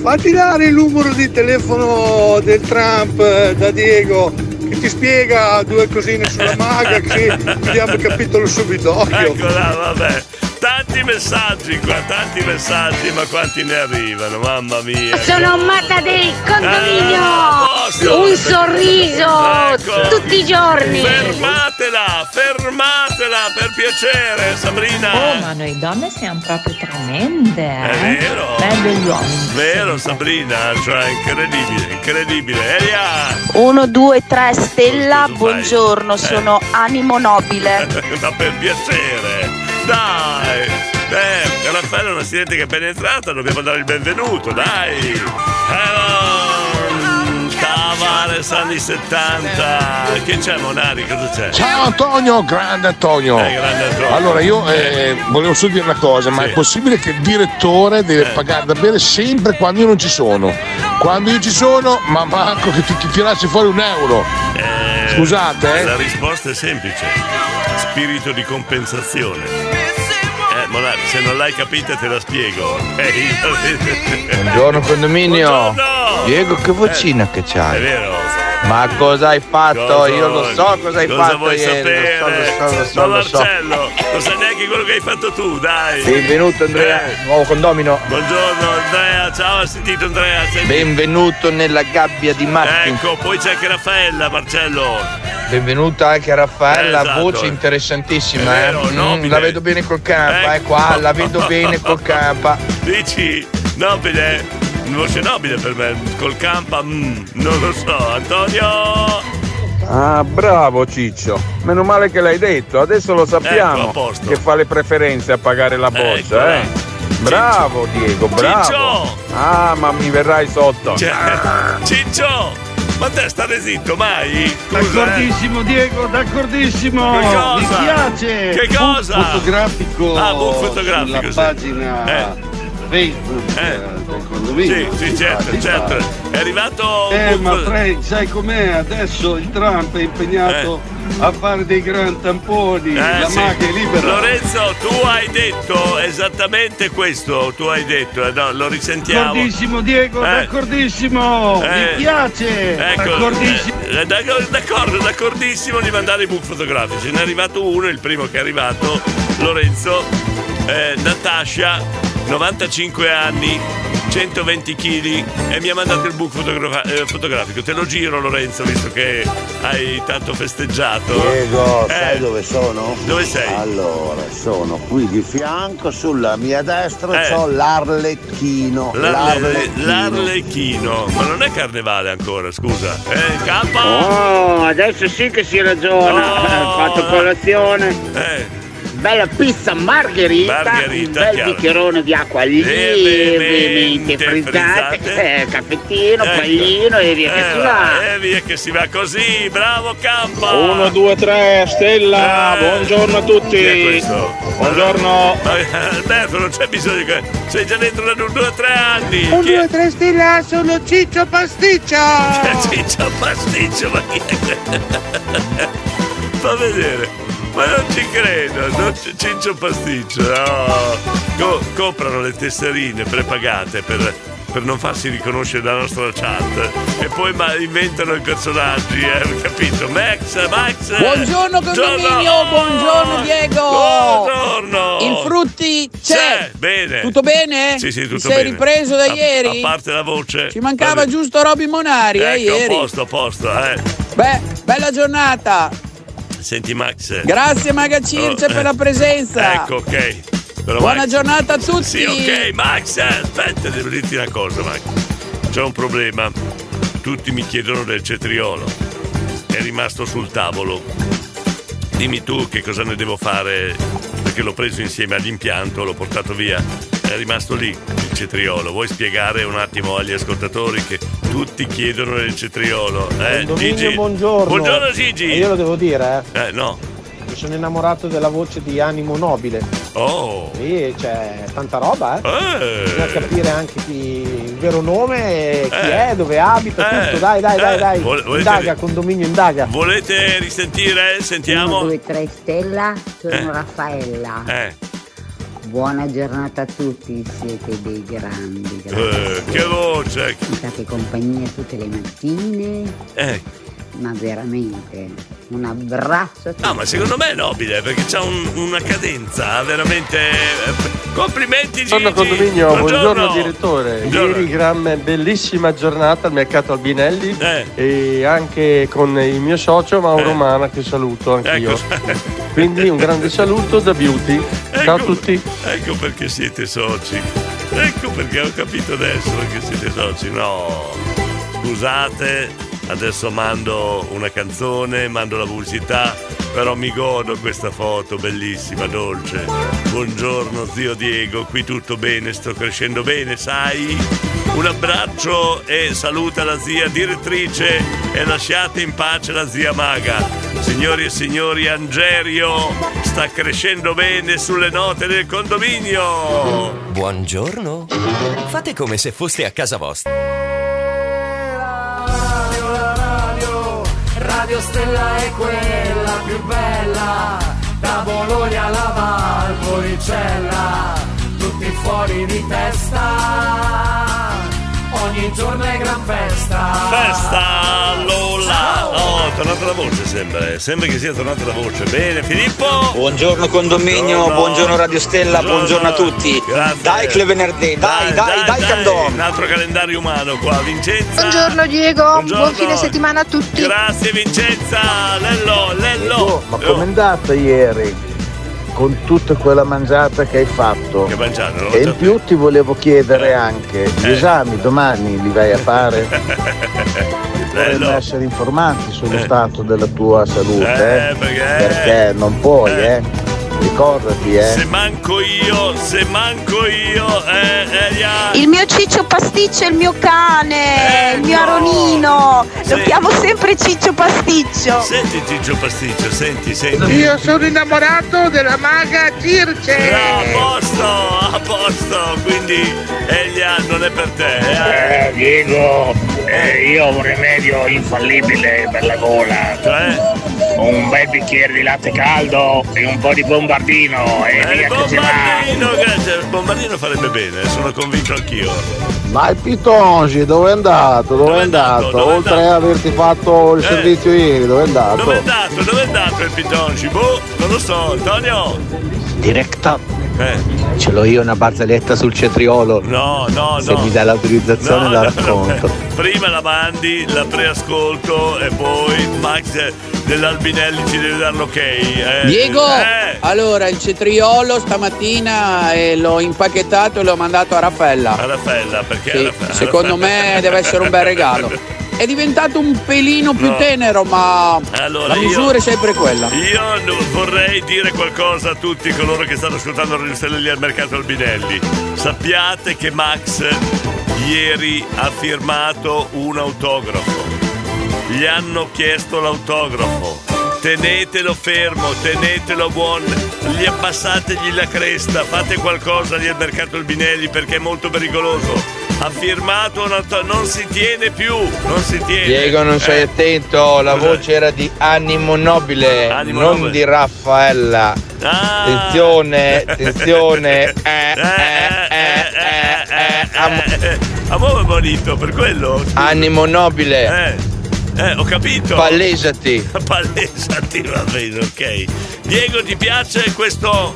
fatti dare il numero di telefono del Trump eh, da Diego che ti spiega due cosine sulla maga [LAUGHS] che abbiamo il capitolo subito. Occhio. Eccola, vabbè. Tanti messaggi qua, tanti messaggi, ma quanti ne arrivano, mamma mia. Sono matta del condominio! Ah. Un sorriso Ecco. tutti i giorni! Fermatela, fermatela per piacere, Sabrina. Oh, ma noi donne siamo proprio tremende, eh? È vero. Bello gli uomini. Vero Sabrina, cioè incredibile, incredibile. Elia! 1, 2, 3 Stella, buongiorno, Eh. sono animo nobile. [LAUGHS] Ma per piacere, dai! Eh, Raffaele è una studente che è appena entrata, dobbiamo dare il benvenuto, dai! Hello! Tavares anni 70! Che c'è Monari? Cosa c'è? Ciao Antonio, grande Antonio. Eh, grande Antonio. Allora io eh, volevo solo dire una cosa, ma Sì. è possibile che il direttore deve pagare da bere sempre quando io non ci sono? Quando io ci sono, ma manco che ti, ti tirassi fuori un euro. Eh, Scusate, eh. La risposta è semplice. Spirito di compensazione. Monari, se non l'hai capita te la spiego. [LAUGHS] Io- Buongiorno condominio. Buongiorno. Diego, che vocina Eh, che È c'hai? vero. Ma cosa hai fatto? Cosa- Io lo so cosa hai cosa fatto vuoi ieri. sapere? Lo so, lo so, lo so, Ma lo so. Marcello, non sai neanche quello che hai fatto tu, dai. Benvenuto Andrea, Eh. nuovo condomino. Buongiorno Andrea, ciao, hai sentito Andrea? Senti- Benvenuto nella gabbia di Matti. Ecco, poi c'è anche Raffaella, Marcello. Benvenuta anche a Raffaella, Eh, esatto. voce interessantissima. È vero, eh. Mm, la vedo bene col campa, eh, qua, la vedo [LAUGHS] bene col campa. Dici, nobile, voce nobile per me, col campa, mm, non lo so. Antonio! Ah, bravo Ciccio. Meno male che l'hai detto. Adesso lo sappiamo Ecco, a posto. che fa le preferenze a pagare la bozza, Eccola. eh. Bravo Diego, bravo. Ciccio! Ah, ma mi verrai sotto. Cioè, [LAUGHS] Ciccio! Ma te stare zitto mai? Scusa, eh. D'accordissimo Diego, d'accordissimo! Che cosa? Mi piace! Che cosa? Book fotografico, Ah, book fotografico, sulla sì. pagina Eh. Facebook Eh. eh, del condominio. Sì, sì, certo, Infatti, certo. È arrivato. Eh, ma Frank, sai com'è? Adesso il Trump è impegnato a fare dei gran tamponi, Eh, la sì. maga è libera. Lorenzo, tu hai detto esattamente questo. Tu hai detto, eh, no, lo risentiamo. D'accordissimo Diego, Eh. d'accordissimo! Eh. Mi piace! Ecco, d'accordissimo! eh, d'accordo, d'accordo, d'accordissimo di mandare i book fotografici. Ne è arrivato uno, il primo che è arrivato, Lorenzo, eh, Natascia, 95 anni, 120 kg e mi ha mandato il book fotogra- eh, fotografico. Te lo giro Lorenzo, visto che hai tanto festeggiato. Diego, Eh, sai dove sono? Dove sei? Allora, sono qui di fianco, sulla mia destra Eh. c'ho l'Arlecchino. L'Arle- L'Arlecchino, ma non è carnevale ancora, scusa. Eh, K? Oh, adesso sì che si ragiona. Oh, [LAUGHS] Ho fatto colazione. Eh. Bella pizza margherita, Margherita, un bel chiaro. bicchierone di acqua lievemente frizzata, eh, caffettino, Ecco. paglino e via che si va. Eh, via che si va così, bravo Campa! 1, 2, 3, Stella, Eh. buongiorno a tutti. Buongiorno. Alberto, non c'è bisogno che. Sei già dentro da due o tre anni! Un, Chi è? due, tre stella, sono Ciccio Pasticcio! [LAUGHS] Ciccio Pasticcio, ma chi è? Fa [LAUGHS] vedere. Ma non ci credo, non c- Ciccio Pasticcio, no. Co- comprano le tesserine prepagate per per non farsi riconoscere dalla nostra chat e poi ma- inventano i personaggi, eh, capito? Max, Max! Buongiorno condominio, buongiorno Diego! Buongiorno! Il frutti c'è! Bene! Tutto bene? Sì, sì, tutto Ti sei bene. ripreso da A- ieri? A parte la voce. Ci mancava Vabbè. giusto Roby Monari, eh, Ecco, a ieri. posto, a posto, eh. Beh, bella giornata. Senti Max. Grazie Maga Circe Oh, per la presenza. Ecco, ok. Però, Buona Max- giornata a tutti. Sì, ok, Max, eh, aspetta, devo dirti una cosa, Max. C'è un problema. Tutti mi chiedono del cetriolo. È rimasto sul tavolo. Dimmi tu che cosa ne devo fare, perché l'ho preso insieme all'impianto, l'ho portato via. È rimasto lì il cetriolo. Vuoi spiegare un attimo agli ascoltatori che tutti chiedono del cetriolo? Eh, Condominio, Gigi? buongiorno. Buongiorno Gigi. E io lo devo dire, eh. Eh, no. Mi sono innamorato della voce di Animo Nobile. Oh. Sì, c'è tanta roba, eh. Eh. Bisogna capire anche chi il vero nome, chi Eh. è, dove abita, Eh. tutto. Dai, dai, Eh. dai, dai. Vol- volete- Indaga, condominio, indaga. Volete risentire? Sentiamo. 1, 2, 3 Stella, sono Eh. Raffaella. Eh, Buona giornata a tutti, siete dei grandi, eh, che voce. Mi fate compagnia tutte le mattine, Eh. Ma veramente un abbraccio. No, ma secondo me è nobile perché c'ha un- una cadenza veramente. eh, Complimenti, Gigi. Buongiorno condominio, buongiorno, direttore. Buongiorno. Ieri gran bellissima giornata al mercato Albinelli Eh. e anche con il mio socio Mauro Mana che saluto anch'io. Ecco. [LAUGHS] Quindi un grande saluto da Beauty. Ciao a tutti. Ecco perché siete soci. Ecco perché ho capito adesso perché siete soci. No, scusate, adesso mando una canzone, mando la pubblicità, però mi godo questa foto bellissima, dolce. Buongiorno zio Diego, qui tutto bene, sto crescendo bene, sai? Un abbraccio e saluta la zia direttrice e lasciate in pace la zia maga. Signori e signori, Angerio sta crescendo bene sulle note del condominio. Buongiorno. Fate come se foste a casa vostra. Radio Stella è quella più bella, da Bologna alla Valpolicella, tutti fuori di testa, ogni giorno è gran festa. Festa Lola! Oh, è tornata la voce sembra, sembra che sia tornata la voce. Bene, Filippo? Buongiorno condominio, buongiorno, Radio Stella, buongiorno, a tutti. Grazie. Dai che è venerdì, dai, dai, dai, Candom. Un altro calendario umano qua, Vincenza. Buongiorno Diego, Buongiorno. buon fine settimana a tutti. Grazie Vincenza, Lello, Lello. Oh, ma com'è andata ieri? Con tutta quella mangiata che hai fatto. Che mangiata, E in più ti volevo chiedere anche, gli Eh. esami domani li vai a fare? [LAUGHS] Dovremmo essere informati sullo stato della tua salute, Eh, eh? perché- non puoi, eh? Ricordati, eh? Se manco io, se manco io, eh, eh, ya. Il mio ciccio pasticcio è il mio cane, il Ecco. mio aronino. Sì. Lo chiamo sempre ciccio pasticcio. Senti Gigio Pasticcio, senti, senti. Io sono innamorato della maga Circe. A posto, a posto, quindi Elia non è per te. eh. Eh, Diego, eh, io ho un rimedio infallibile per la gola. Cioè? Un bel bicchiere di latte caldo e un po' di bombardino e Eh, via che bombardino, grazie. Il bombardino farebbe bene, sono convinto anch'io. Ma il Pitongi dove è andato? Dove, è andato? Dove è Oltre a averti fatto il Eh. servizio ieri, dove è andato? Dove è andato? Dove è andato il Pitonci? Boh, non lo so, Antonio. Directa, Eh. ce l'ho io una barzelletta sul cetriolo. No, no, Se no. mi dà l'autorizzazione No, la no, racconto. Prima la mandi, la preascolto e poi Max dell'Albinelli ci deve dare l'ok. eh. Diego, Eh. allora il cetriolo stamattina eh, l'ho impacchettato e l'ho mandato a Raffaella. A Raffaella, perché Sì, a Raffaella- secondo me deve essere un bel regalo. [LAUGHS] È diventato un pelino più No. tenero, ma Allora, la io- misura è sempre quella. Io vorrei dire qualcosa a tutti coloro che stanno ascoltando Radio Stella lì al mercato Albinelli. Sappiate che Max ieri ha firmato un autografo. Gli hanno chiesto l'autografo. Tenetelo fermo, tenetelo buon, gli abbassategli la cresta, fate qualcosa lì al mercato Albinelli perché è molto pericoloso. Ha firmato un auto, non si tiene più, non si tiene. Diego, non sei Eh. attento, la Cos'è? voce era di Animo Nobile, Animo non Nobile. di Raffaella. Ah. Attenzione, attenzione. [LAUGHS] Eh, eh, amo- Amore bonito, per quello? Animo nobile. Eh. Eh, ho capito. Palesati. [LAUGHS] Palesati, va bene, ok. Diego, ti piace questo.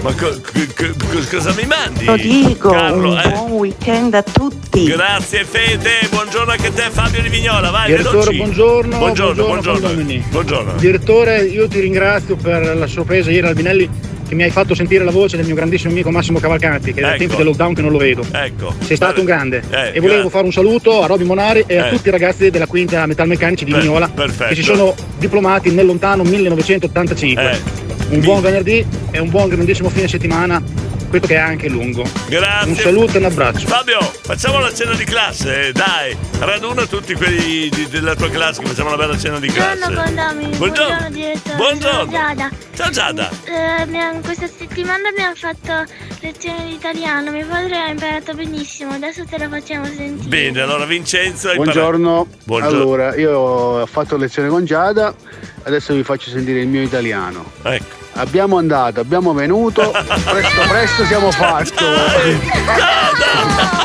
Ma co- co- co- cosa mi mandi? Lo dico, Carlo, un eh? buon weekend a tutti. Grazie Fede, buongiorno anche a te Fabio di Vignola, vai Direttore, buongiorno. Buongiorno, buongiorno. condomini. Buongiorno. Direttore, io ti ringrazio per la sorpresa ieri Albinelli che mi hai fatto sentire la voce del mio grandissimo amico Massimo Cavalcanti, che è da Ecco. tempi del lockdown che non lo vedo. Ecco. Sei stato un grande. Eh, e volevo gra- fare un saluto a Roby Monari e a Eh. tutti i ragazzi della quinta metalmeccanici di Per- Vignola perfetto. che si sono diplomati nel lontano 1985. Eh. Un buon venerdì e un buon grandissimo fine settimana, questo che è anche lungo. Grazie. Un saluto e un abbraccio. Fabio, facciamo la cena di classe, eh, dai, raduna tutti quelli di- della tua classe che facciamo una bella cena di classe. Buongiorno condomini, Buongiorno. buongiorno direttore. Buongiorno. Sono Giada. Ciao Giada. Eh, abbiamo- questa settimana abbiamo fatto lezione di italiano, mio padre ha imparato benissimo, adesso te la facciamo sentire. Bene, allora Vincenzo hai Buongiorno. Buongiorno. Allora, io ho fatto lezione con Giada, adesso vi faccio sentire il mio italiano. Ecco. Abbiamo andato, abbiamo venuto, presto presto siamo fatti.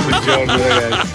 Buongiorno ragazzi.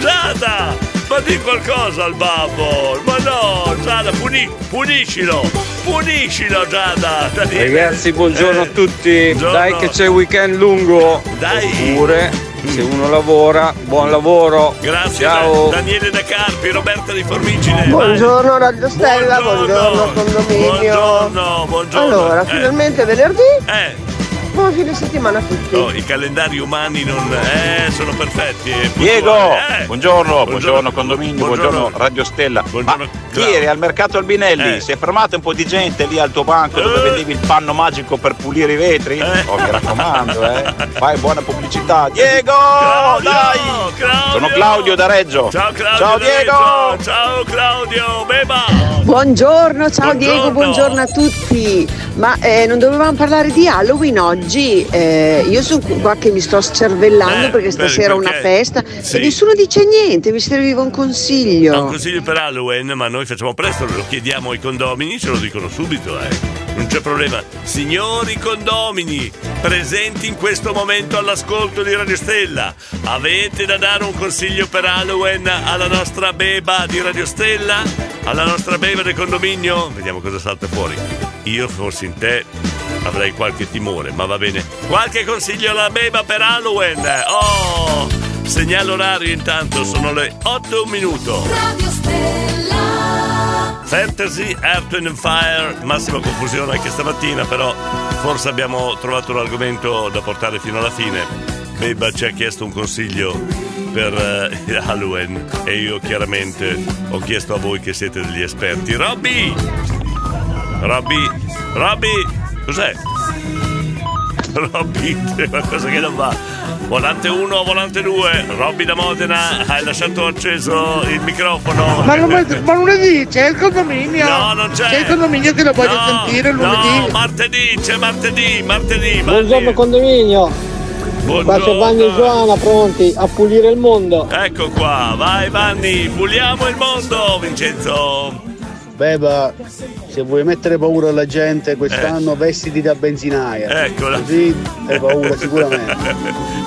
Giada, ma di qualcosa al babbo. Ma no, Giada, puni- puniscilo. Puniscilo Giada. Dai. Ragazzi, buongiorno a tutti. buongiorno. Dai che c'è weekend lungo. Dai. Oppure, se uno lavora, buon lavoro. Grazie Ciao. Da- Daniele Da Carpi, Roberta di Formigine. Buongiorno Radio Stella, buongiorno, condominio. Buongiorno, buongiorno. Allora, Eh. finalmente venerdì. Eh. Buon fine settimana a tutti. Oh, I calendari umani non. Eh, sono perfetti. eh, Diego. Eh. buongiorno, buongiorno condominio, buongiorno, Radio Stella. Ma ieri al mercato Albinelli Eh. si è fermata un po' di gente lì al tuo banco dove vedevi il panno magico per pulire i vetri? Oh, mi raccomando, eh. Fai buona pubblicità. Diego, dai! Sono Claudio da Reggio. Ciao Claudio. Ciao Diego! Ciao Claudio, beba. Buongiorno, ciao Diego, buongiorno a tutti. Ma eh, non dovevamo parlare di Halloween oggi? Eh, io sono qua che mi sto scervellando Eh, perché stasera ho una festa sì. e nessuno dice niente, vi serviva un consiglio. Un consiglio per Halloween, ma noi facciamo presto, lo chiediamo ai condomini, ce lo dicono subito, eh. Non c'è problema. Signori condomini, presenti in questo momento all'ascolto di Radio Stella, avete da dare un consiglio per Halloween alla nostra beba di Radio Stella? Alla nostra beba del condominio? Vediamo cosa salta fuori. Io fossi in te avrei qualche timore, ma va bene. Qualche consiglio alla beba per Halloween? Oh! Segnalo orario intanto, sono le 8 e un minuto. Fantasy, Earth and Fire, massima confusione anche stamattina, però forse abbiamo trovato l'argomento da portare fino alla fine. Beba ci ha chiesto un consiglio per eh, [LAUGHS] Halloween e io chiaramente ho chiesto a voi che siete degli esperti. Robby! Robby! Robby! Cos'è? Robby, c'è qualcosa che non va. Volante 1, volante 2, Robby da Modena, hai lasciato acceso il microfono. Ma, non- ma lunedì c'è il condominio? No, non c'è. C'è il condominio che lo voglio No, sentire lunedì. No, martedì, c'è martedì, martedì. Buongiorno condominio. Qua c'è Vanni e Giovanna pronti a pulire il mondo. Ecco qua, vai Vanni, puliamo il mondo, Vincenzo. Beba, se vuoi mettere paura alla gente quest'anno vestiti da benzinaia. Eccola. Così hai paura sicuramente.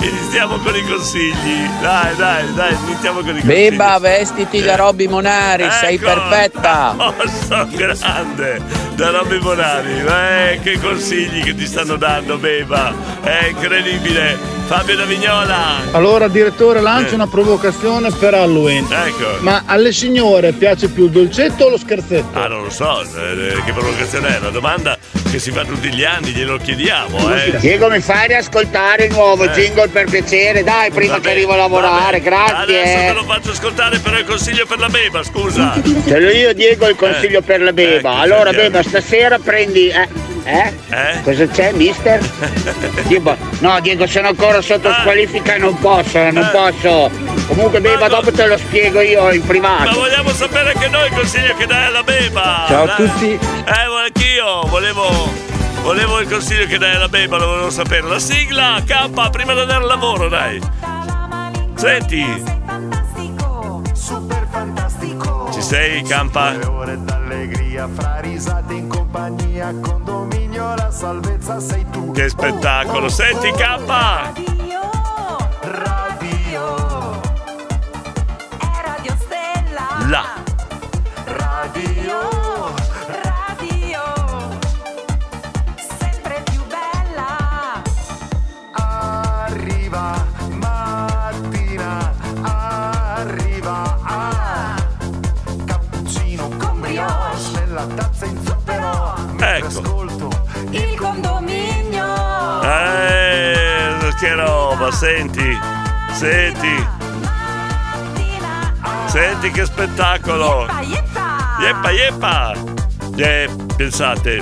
[LAUGHS] Iniziamo con i consigli. Dai, dai, dai, iniziamo con i consigli. Beba, vestiti da Robby Monari, sei Ecco. perfetta. Oh, sono grande da Robby Bonari. Eh, che consigli che ti stanno dando, Beba. È incredibile. Fabio da Vignola. Allora, direttore, lancio Eh. una provocazione per Halloween. Ecco. Ma alle signore piace più il dolcetto o lo scherzetto? Ah, non lo so, eh, che provocazione è? Una domanda che si fa tutti gli anni, glielo chiediamo, eh. Diego, mi fai riascoltare il nuovo Eh. jingle per piacere? Dai, prima Vabbè, che arrivo a lavorare, vabbè. Adesso grazie. te lo faccio ascoltare, però il consiglio per la beba, scusa. Ce l'ho io, Diego, il consiglio Eh. per la beba. Ecco, allora, sentiamo. beba, stasera prendi. Eh? Eh? Eh? Cosa c'è, mister? [LAUGHS] Diego, no, Diego, sono ancora sotto Ah. squalifica e non posso, non posso. Comunque, beba, dopo te lo spiego io in Ma privato. vogliamo sapere anche noi il consiglio che dai alla beba. Ciao a tutti. Eh, ma anch'io volevo. Volevo il consiglio che dai alla beba, lo volevo sapere. La sigla, K, prima di andare al lavoro, dai. Senti. Ci sei, Campa? ore d'allegria fra risate in compagnia condominio la salvezza sei tu Che spettacolo. Senti, K. che roba, senti, senti. Senti che spettacolo. Yeppa, yeppa. Eh, pensate,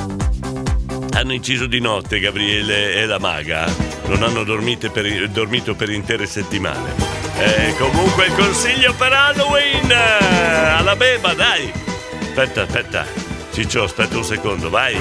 hanno inciso di notte Gabriele e la maga. Non hanno per- dormito per intere settimane. Eh, comunque il consiglio per Halloween. Alla beba, dai. Aspetta, aspetta. Ciccio, aspetta un secondo, vai.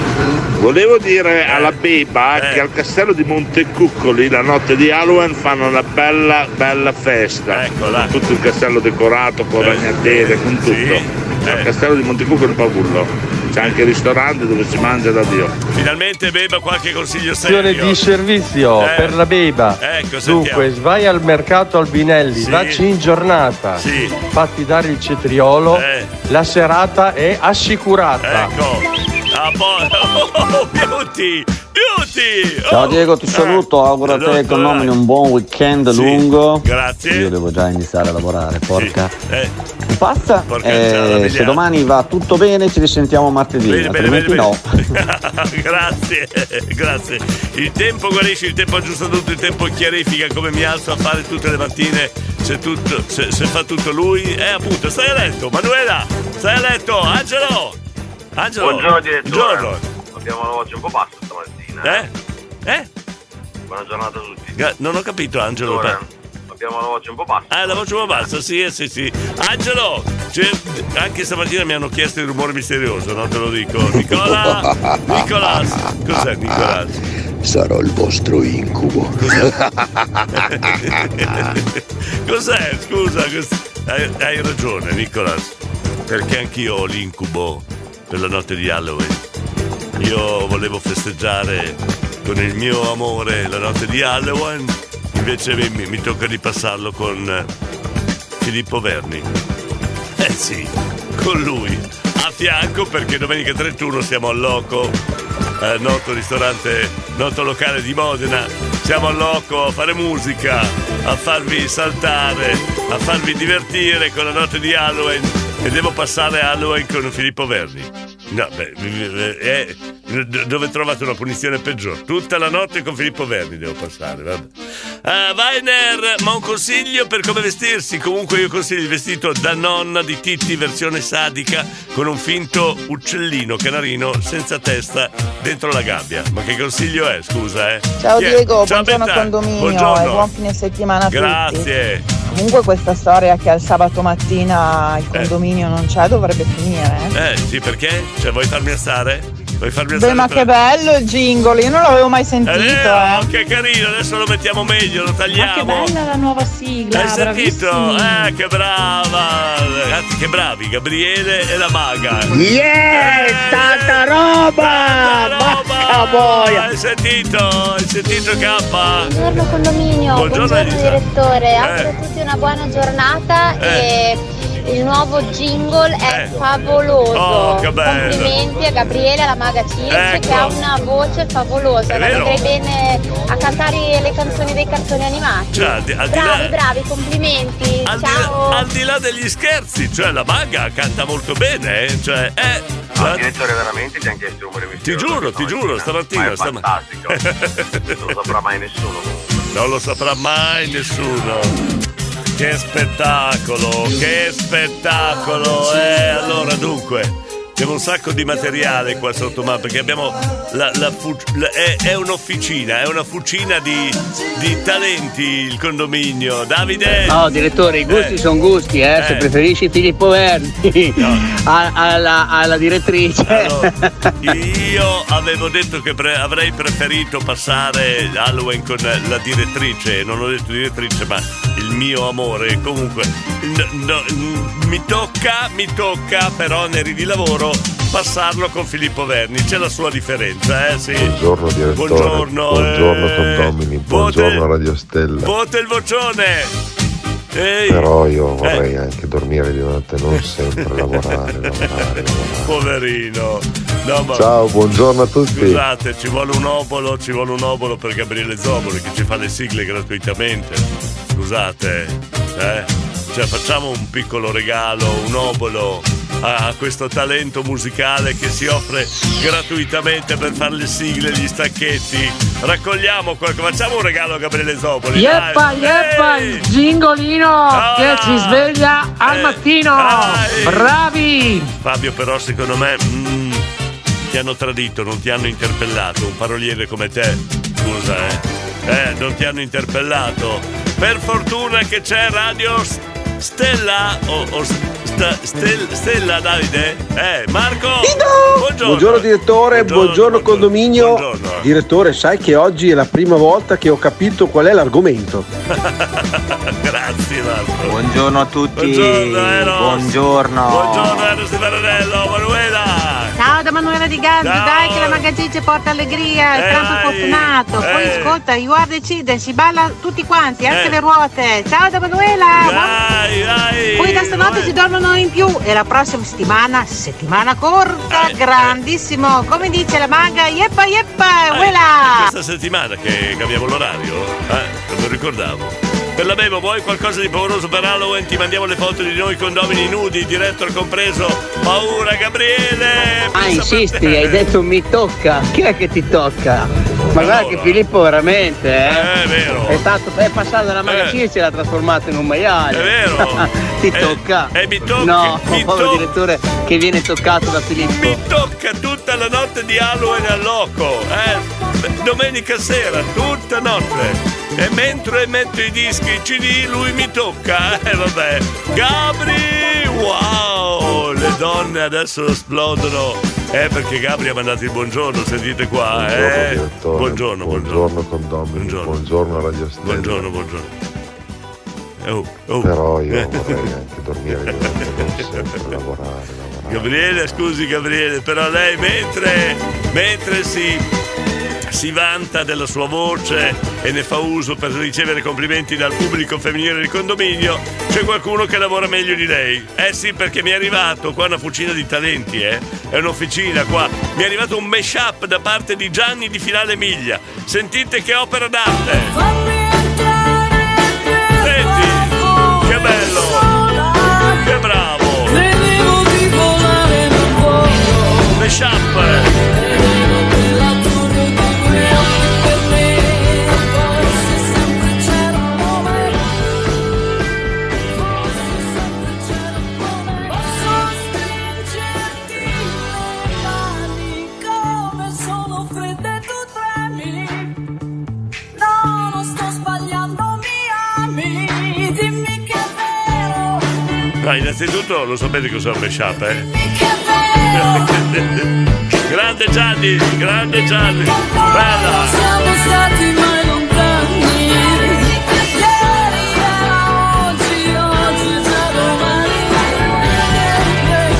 Volevo dire alla beba Eh. che al castello di Montecuccoli la notte di Halloween fanno una bella bella festa. Eccola. Con tutto il castello decorato, con ragnatele, con tutto. Eh. Al castello di Montecuccoli Pavullo. C'è anche il ristorante dove si mangia da Dio. Finalmente beba qualche consiglio Azione serio. di servizio Eh. per la beba. Ecco. Dunque, vai al mercato Albinelli, Sì. vacci in giornata, Sì. fatti dare il cetriolo, Eh. La serata è assicurata. Ecco. Ah, poi. [LAUGHS] Oh, beauty! Beauty! Ciao Oh. Diego, ti saluto, auguro a te e con nomine un buon weekend lungo. grazie. Io devo già iniziare a lavorare, porca. Eh, Passa. Porca Eh, se domani va tutto bene ci risentiamo martedì, Bene, bene, altrimenti bene, no. [LAUGHS] grazie, grazie. Il tempo guarisce, il tempo aggiusta tutto, il tempo chiarifica come mi alzo a fare tutte le mattine. Se, tutto, se, se fa tutto lui, eh appunto, stai a letto, Manuela, stai a letto, Angelo! Angelo! Buongiorno direttore. Buongiorno. Abbiamo la voce un po' bassa stamattina. Eh? Eh? Buona giornata a tutti. Ga- Non ho capito, Angelo. Direttore, Abbiamo la voce un po' bassa. Ah, la voce un po' bassa, sì, eh, sì, sì. Angelo, cioè, anche stamattina mi hanno chiesto il rumore misterioso, no? Te lo dico. Nicola, [LAUGHS] Nicolas, cos'è Nicolas? Sarò il vostro incubo. Cos'è? [LAUGHS] Scusa, cos- hai, hai ragione, Nicolas. Perché anch'io ho l'incubo per la notte di Halloween. Io volevo festeggiare con il mio amore la notte di Halloween, invece mi, mi- tocca di passarlo con eh, Filippo Verni. Eh sì, con lui. A fianco perché domenica 31 siamo al Loco, eh, noto ristorante, noto locale di Modena. Siamo al Loco a fare musica, a farvi saltare, a farvi divertire con la notte di Halloween. E devo passare Halloween con Filippo Verni. No, beh, eh, eh, dove trovate una punizione peggiore? Tutta la notte con Filippo Verni devo passare, vabbè. Weiner, ma un consiglio per come vestirsi? Comunque io consiglio il vestito da nonna di Titti versione sadica con un finto uccellino canarino senza testa dentro la gabbia. Ma che consiglio è, scusa, eh? Ciao Chi è? Diego, Ciao, buongiorno Betta. condominio Buongiorno. e buon fine settimana a tutti. Grazie. Comunque questa storia che al sabato mattina il condominio non c'è dovrebbe finire. Eh? Eh, sì, perché? Cioè, vuoi farmi alzare? Vuoi farmi Beh, ma che bello il jingle, io non l'avevo mai sentito. vero, eh. che carino, adesso lo mettiamo meglio, lo Ma che tagliamo. bella la nuova sigla, Hai sentito? Eh, che brava! Ragazzi, che bravi, Gabriele e la maga. Yeah, tanta roba! Vacca boia! Hai sentito? Hai sentito K? Buongiorno condominio, Buongiorno, buongiorno, direttore, Eh. auguro a tutti una buona giornata Eh. e il nuovo jingle è favoloso. Oh, che bello. Complimenti a Gabriele, alla maga Circe Ecco. che ha una voce favolosa, È la vedrei bene a cantare le canzoni dei cartoni animati. Cioè, al di- al di bravi, là- bravi, complimenti. Al di, Ciao. al di là degli scherzi, cioè la maga canta molto bene, eh? Cioè, eh. No, direttore, veramente ti hanno chiesto il rumore Ti giuro, ti giuro, stamattina. Ma è stama- fantastico. non lo saprà mai nessuno. Non lo saprà mai nessuno. Che spettacolo, che spettacolo! Eh, allora dunque. Abbiamo un sacco di materiale qua sotto, ma perché abbiamo la, la la- è, è un'officina, è una fucina di, di talenti il condominio. Davide! No, direttore, i gusti Eh. sono gusti, eh, se Eh. preferisci Filippo Verdi [LAUGHS] a- alla, alla direttrice. [LAUGHS] Io avevo detto che pre- avrei preferito passare Halloween con la direttrice, non ho detto direttrice, ma il mio amore. Comunque, no- n- mi tocca, mi tocca, però neri di lavoro, passarlo con Filippo Verni. C'è la sua differenza, eh? Sì. Buongiorno direttore, Buongiorno, buongiorno eh, condomini, buongiorno Radio Stella. Vota il vocione! Ehi, Però io vorrei anche dormire di notte, non sempre lavorare, lavorare, lavorare. poverino. No, ma- Ciao, buongiorno a tutti. Scusate, ci vuole un obolo, ci vuole un obolo per Gabriele Zoboli che ci fa le sigle gratuitamente. Scusate, eh? Cioè, facciamo un piccolo regalo, un obolo a, questo talento musicale che si offre gratuitamente per fare le sigle, gli stacchetti. Raccogliamo qualcosa, facciamo un regalo a Gabriele Zopoli. Yeppa, dai. yeppa, Ehi! il gingolino che ci sveglia al Eh, mattino. dai. Bravi! Fabio, però, secondo me mm, ti hanno tradito, non ti hanno interpellato. Un paroliere come te, scusa, eh. Eh, non ti hanno interpellato. Per fortuna che c'è Radio S- Stella o, o Sta- Stel- Stella Davide? Eh, Marco! Buongiorno! Buongiorno direttore, buongiorno, condominio. buongiorno. Direttore, sai che oggi è la prima volta che ho capito qual è l'argomento. [LAUGHS] Grazie Marco. Buongiorno a tutti. Buongiorno Eros. Buongiorno. Buongiorno Eros di Maranello, Manuela. Ciao da Manuela di Ciao. dai che la Magagice porta allegria, il Eh, trampo fortunato. Poi Eh. ascolta, you are children, si balla tutti quanti, anche Eh. le ruote. Ciao da Manuela! Dai, dai. Poi da stanotte si dormono in più e la prossima settimana, settimana corta, Eh, grandissimo. Come dice la manga, yeppa yeppa, Eh, questa settimana che cambiamo l'orario? Eh, non mi ricordavo. Per la Bebo, vuoi qualcosa di pauroso per Halloween? Ti mandiamo le foto di noi condomini nudi, direttor compreso. Paura, Gabriele! Ah, insisti, hai detto mi tocca. Chi è che ti tocca? Ma guarda che Filippo veramente, eh? Eh, è vero. È stato è passato dalla magazine e ce l'ha trasformato in un maiale. È vero. [LAUGHS] ti Eh, tocca? eh, mi tocca, No, mi povero tocca. direttore che viene toccato da Filippo. Mi tocca tutta la notte di Halloween al loco, eh? Domenica sera, tutta notte. E mentre metto i dischi in CD, lui mi tocca. Eh, vabbè. Gabri! Wow! Le donne adesso esplodono. Eh, perché Gabri ha mandato il buongiorno, sentite qua, Buongiorno, eh? direttore. Buongiorno, buongiorno. Buongiorno condomini, buongiorno, Radio Stella. Buongiorno, buongiorno. Oh, oh. Però io Eh. vorrei anche dormire non [LAUGHS] sempre lavorare, lavorare. Gabriele, scusi Gabriele, però lei mentre, mentre si, si vanta della sua voce e ne fa uso per ricevere complimenti dal pubblico femminile del condominio, c'è qualcuno che lavora meglio di lei. Eh sì, perché mi è arrivato qua una fucina di talenti, eh? È un'officina qua. Mi è arrivato un mashup da parte di Gianni di Finale Miglia. Sentite che opera d'arte! Senti, che bello! Che bravo! Mashup! No, innanzitutto lo sapete cos'è un mashup, eh? [LAUGHS] grande Gianni, grande Gianni, bella! Siamo stati mai lontani Ieri era oggi, oggi già domani È è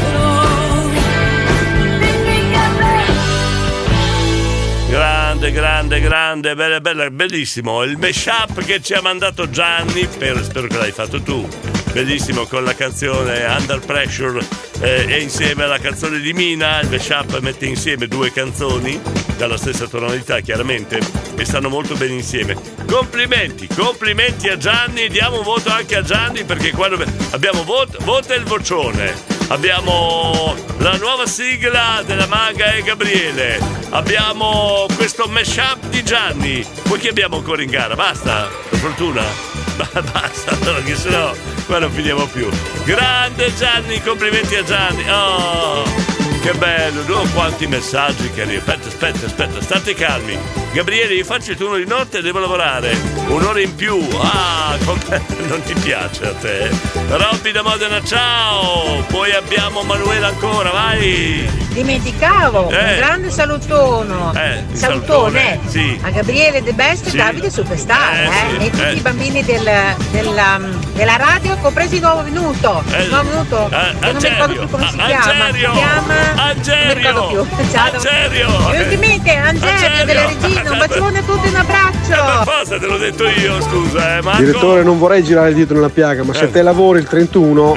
Grande, grande, grande, bella, bella, bellissimo. Il mashup che ci ha mandato Gianni, per- spero che l'hai fatto tu. Bellissimo con la canzone Under Pressure eh, e insieme alla canzone di Mina. Il mashup mette insieme due canzoni dalla stessa tonalità, chiaramente, e stanno molto bene insieme. Complimenti, complimenti a Gianni. Diamo un voto anche a Gianni perché qua abbiamo voto, vota il vocione. Abbiamo la nuova sigla della Maga e Gabriele. Abbiamo questo mashup di Gianni. Poi chi abbiamo ancora in gara? Basta? Per fortuna? Ba- [LAUGHS] Basta, perché sennò qua non finiamo più. Grande Gianni, complimenti a Gianni. Oh, che bello, no, quanti messaggi che arrivano. Aspetta, aspetta, aspetta, state calmi. Gabriele, io faccio il turno di notte e devo lavorare. Un'ora in più. Ah, [LAUGHS] com- non ti piace a te? Robby da Modena, ciao. Poi abbiamo Manuela ancora, vai. Dimenticavo, Eh. un grande salutono. Eh, salutone, salutone, sì. a Gabriele De Best e Sì. Davide Superstar Eh, eh, sì, e tutti eh. i bambini del- della, della radio, compresi il nuovo venuto. Eh, Il nuovo venuto, eh, che non mi ricordo più come si Angerio, chiama. Angerio, si chiama. Angerio, Non mi ricordo più. [LAUGHS] Ciao. Angerio. Ultimamente Angerio Angerio. della regina, un bacione a tutti, un abbraccio. Forza te l'ho detto io, scusa, eh, Marco. Direttore, non vorrei girare dito nella piaga, ma se Eh. te lavori il 31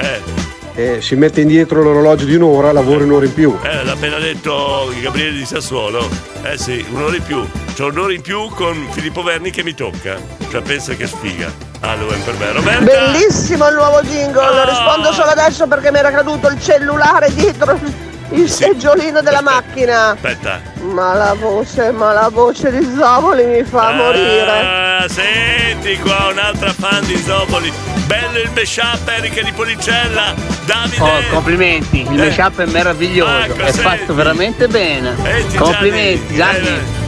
e si mette indietro l'orologio di un'ora, lavori un'ora in più. Eh, l'ha appena detto Gabriele di Sassuolo. Eh sì, un'ora in più. C'ho un'ora in più con Filippo Verni che mi tocca. Cioè, pensa che sfiga. Halloween per me. Roberta. Bellissimo il nuovo jingle, rispondo solo adesso perché mi era caduto il cellulare dietro il seggiolino della macchina. Aspetta. Ma la voce, ma la voce di Zoboli mi fa morire. Ah, senti qua un'altra fan di Zoboli. Bello il mashup Erika di Policella. Davide. Oh, complimenti, il Eh. mashup è meraviglioso, Ecco, è senti. fatto veramente bene. Senti, complimenti, Gianni. Eh,